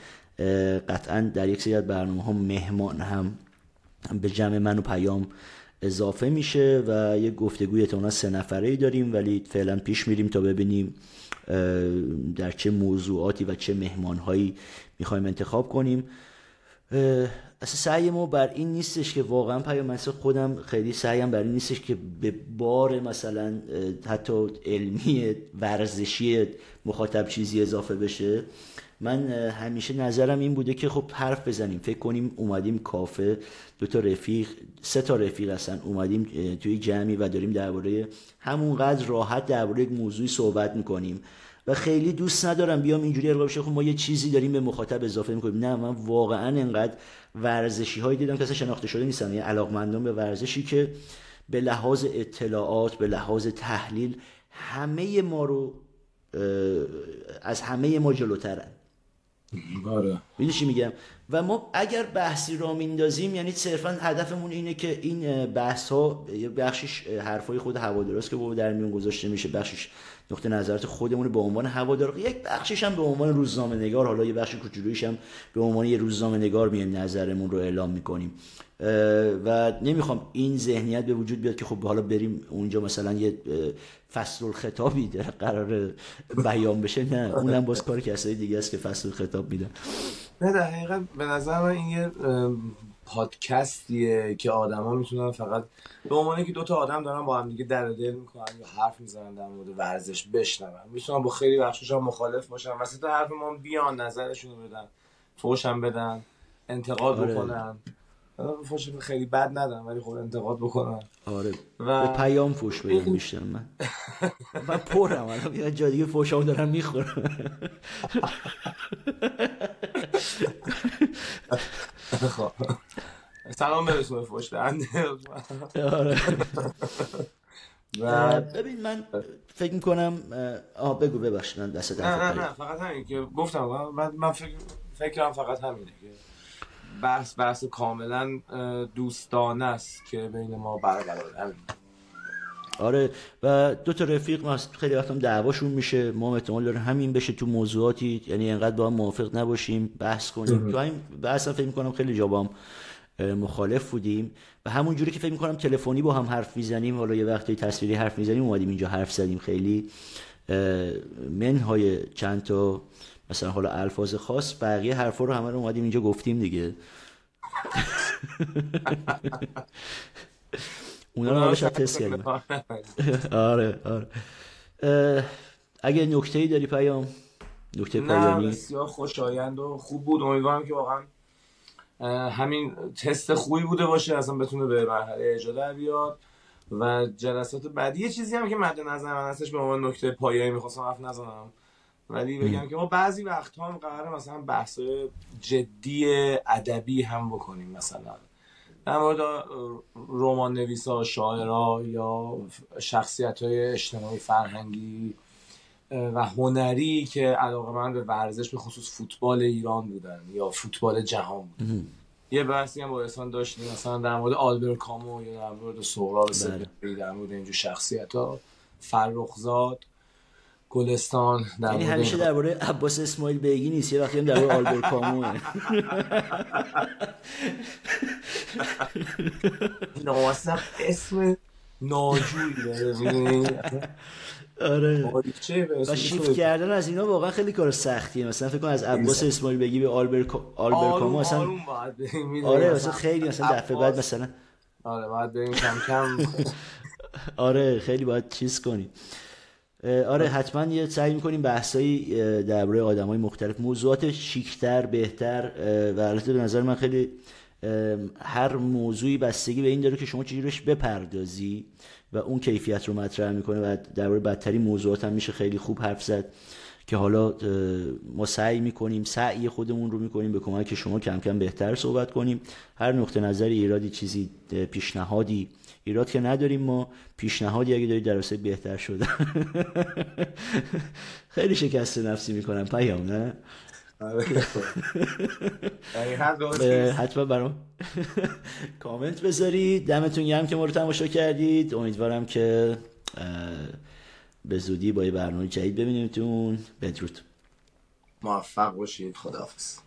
قطعا در یک سری از برنامه ها مهمان هم به جمع من و پیام اضافه میشه و یه گفتگوی احتمالا سه نفره ای داریم ولی فعلا پیش میریم تا ببینیم در چه موضوعاتی و چه مهمانهایی می‌خوایم انتخاب کنیم. اصلا سعی ما بر این نیستش که واقعا پیام مثلا خودم خیلی سعیم بر این نیستش که به بار مثلا حتی علمی ورزشی مخاطب چیزی اضافه بشه. من همیشه نظرم این بوده که خب حرف بزنیم. فکر کنیم اومدیم کافه. دو تا رفیق سه تا رفیق هستن. اومدیم توی جمعی و داریم درباره همونقدر راحت درباره یک موضوعی صحبت می‌کنیم. و خیلی دوست ندارم بیام اینجوری القا بشه. خب ما یه چیزی داریم به مخاطب اضافه می‌کنیم. نه من واقعا انقدر ورزشی هایی دیدم. که اصلا شناخته شده نیستم. یعنی علاقمندان به ورزشی که به لحاظ اطلاعات به لحاظ تحلیل همه ما رو از همه ما جلوترن. آره. چی میگم؟ و ما اگر بحثی را میندازیم یعنی صرفا هدفمون اینه که این بحث ها یه بخشش حرفای خود هوادارست که در میون گذاشته میشه بخشش نقطه نظرات خودمون به عنوان هوادار یک بخشش هم به عنوان روزنامه نگار حالا یه بخش کوچولویش هم به عنوان یه روزنامه نگار میایم نظرمون رو اعلام می‌کنیم. و نمی‌خوام این ذهنیت به وجود بیاد که خب حالا بریم اونجا مثلا یه فصل خطابی در قرار بیان بشه. نه اونم باز کار کسای دیگه است که فصل خطاب میدن. نه در حقیقت به نظر من این یه پادکستیه که آدما می‌تونن فقط به عنوان که دوتا آدم دارن با هم دیگه در دل می‌کنن یا حرف می‌زنن در مورد ورزش بشنون. می‌تونن با خیلی بخشش هم مخالف باشن. وسط حرف ما بیان نظرشون رو بدن فوشم بدن انتقاد آره. بکنن. فوش خیلی بد ندن ولی خود انتقاد بکنن آره و... به پیام فوش بدم بیشتر من. من پرم الان یه جا دیگه فوشامو دارم می‌خورم. خب. سلام برسونه فوش دهنده. آره. ببین من فکر می‌کنم آه بگو ببخشید من دست نه نه نه فقط همین که گفتم من, من فکر فکرم فقط همینه که بحث بحث کاملا دوستانه است که بین ما برقرار آره و دو تا رفیق ما خیلی وقتم دعواشون میشه. ما احتمال داره همین بشه تو موضوعاتی. یعنی انقدر با هم موافق نباشیم بحث کنیم. تو همین بحث فکر می‌کنم خیلی جا با هم مخالف بودیم. و همون جوری که فکر می‌کنم تلفنی با هم حرف می‌زنیم. حالا یه وقتی تصویری حرف می‌زنیم اومدیم اینجا حرف زدیم خیلی. منهای چند تا مثلا حالا الفاظ خاص بقیه حرفا رو همه رو اومدیم اینجا گفتیم دیگه. اونا رو شاید تست کردیم آره. آره اگه نکته ای داری پیام؟ نکته پایانی؟ بسیار خوشایند و خوب بود. امیدوارم که واقعا همین تست خوبی بوده باشه اصلا بتونه به مرحله اجرا در بیاد. و جلسات بعدی. یه چیزی هم که مد نظر من هستش به عنوان نکته پایانی می‌خواستم حرف نزنم. ولی بگم که ما بعضی وقت هم قراره مثلا بحث جدی ادبی هم بکنیم مثلا. در مورد رمان نویسا شاعرها یا شخصیت های اجتماعی فرهنگی و هنری که علاقه من به ورزش به خصوص فوتبال ایران بودن یا فوتبال جهان بودن یه بحثی هم با احسان داشتیم مثلا در مورد آلبر کامو یا در مورد سهراب بله. در مورد اینجور شخصیت ها فرخزاد گلستان در یعنی همیشه درباره عباس اسماعیل بیگی نیست یه وقتی هم درباره آلبرت کاموه. نواسم اسم ناجوری داره آره. و شیفت کردن از اینا واقعا خیلی کار سختیه. مثلا فکر کنم از عباس اسماعیل بگی به آلبر آلبر کامو اصلا آره مثلا خیلی مثلا دفعه بعد مثلا آره باید بریم کم کم. آره خیلی باید چیز کنیم آره حتما یه سعی می‌کنیم بحثایی درباره آدمای مختلف موضوعات شیکتر بهتر و البته به نظر من خیلی هر موضوعی بستگی به این داره که شما چجوریش بپردازی و اون کیفیت رو مطرح می‌کنه و درباره بدتری موضوعات هم میشه خیلی خوب حرف زد که حالا ما سعی می‌کنیم سعی خودمون رو می‌کنیم به کمک شما کم کم بهتر صحبت کنیم. هر نقطه نظری ایرادی چیزی پیشنهادی ایراد که نداریم ما پیشنهادی اگه دارید در بهتر شده خیلی شکست نفسی می‌کنم پیام نه. حتما برام کامنت بذارید. دمتون گرم که ما رو تماشا کردید. امیدوارم که به زودی با یه برنامه جدید ببینیمتون. بدرود. موفق باشید. خداحافظ.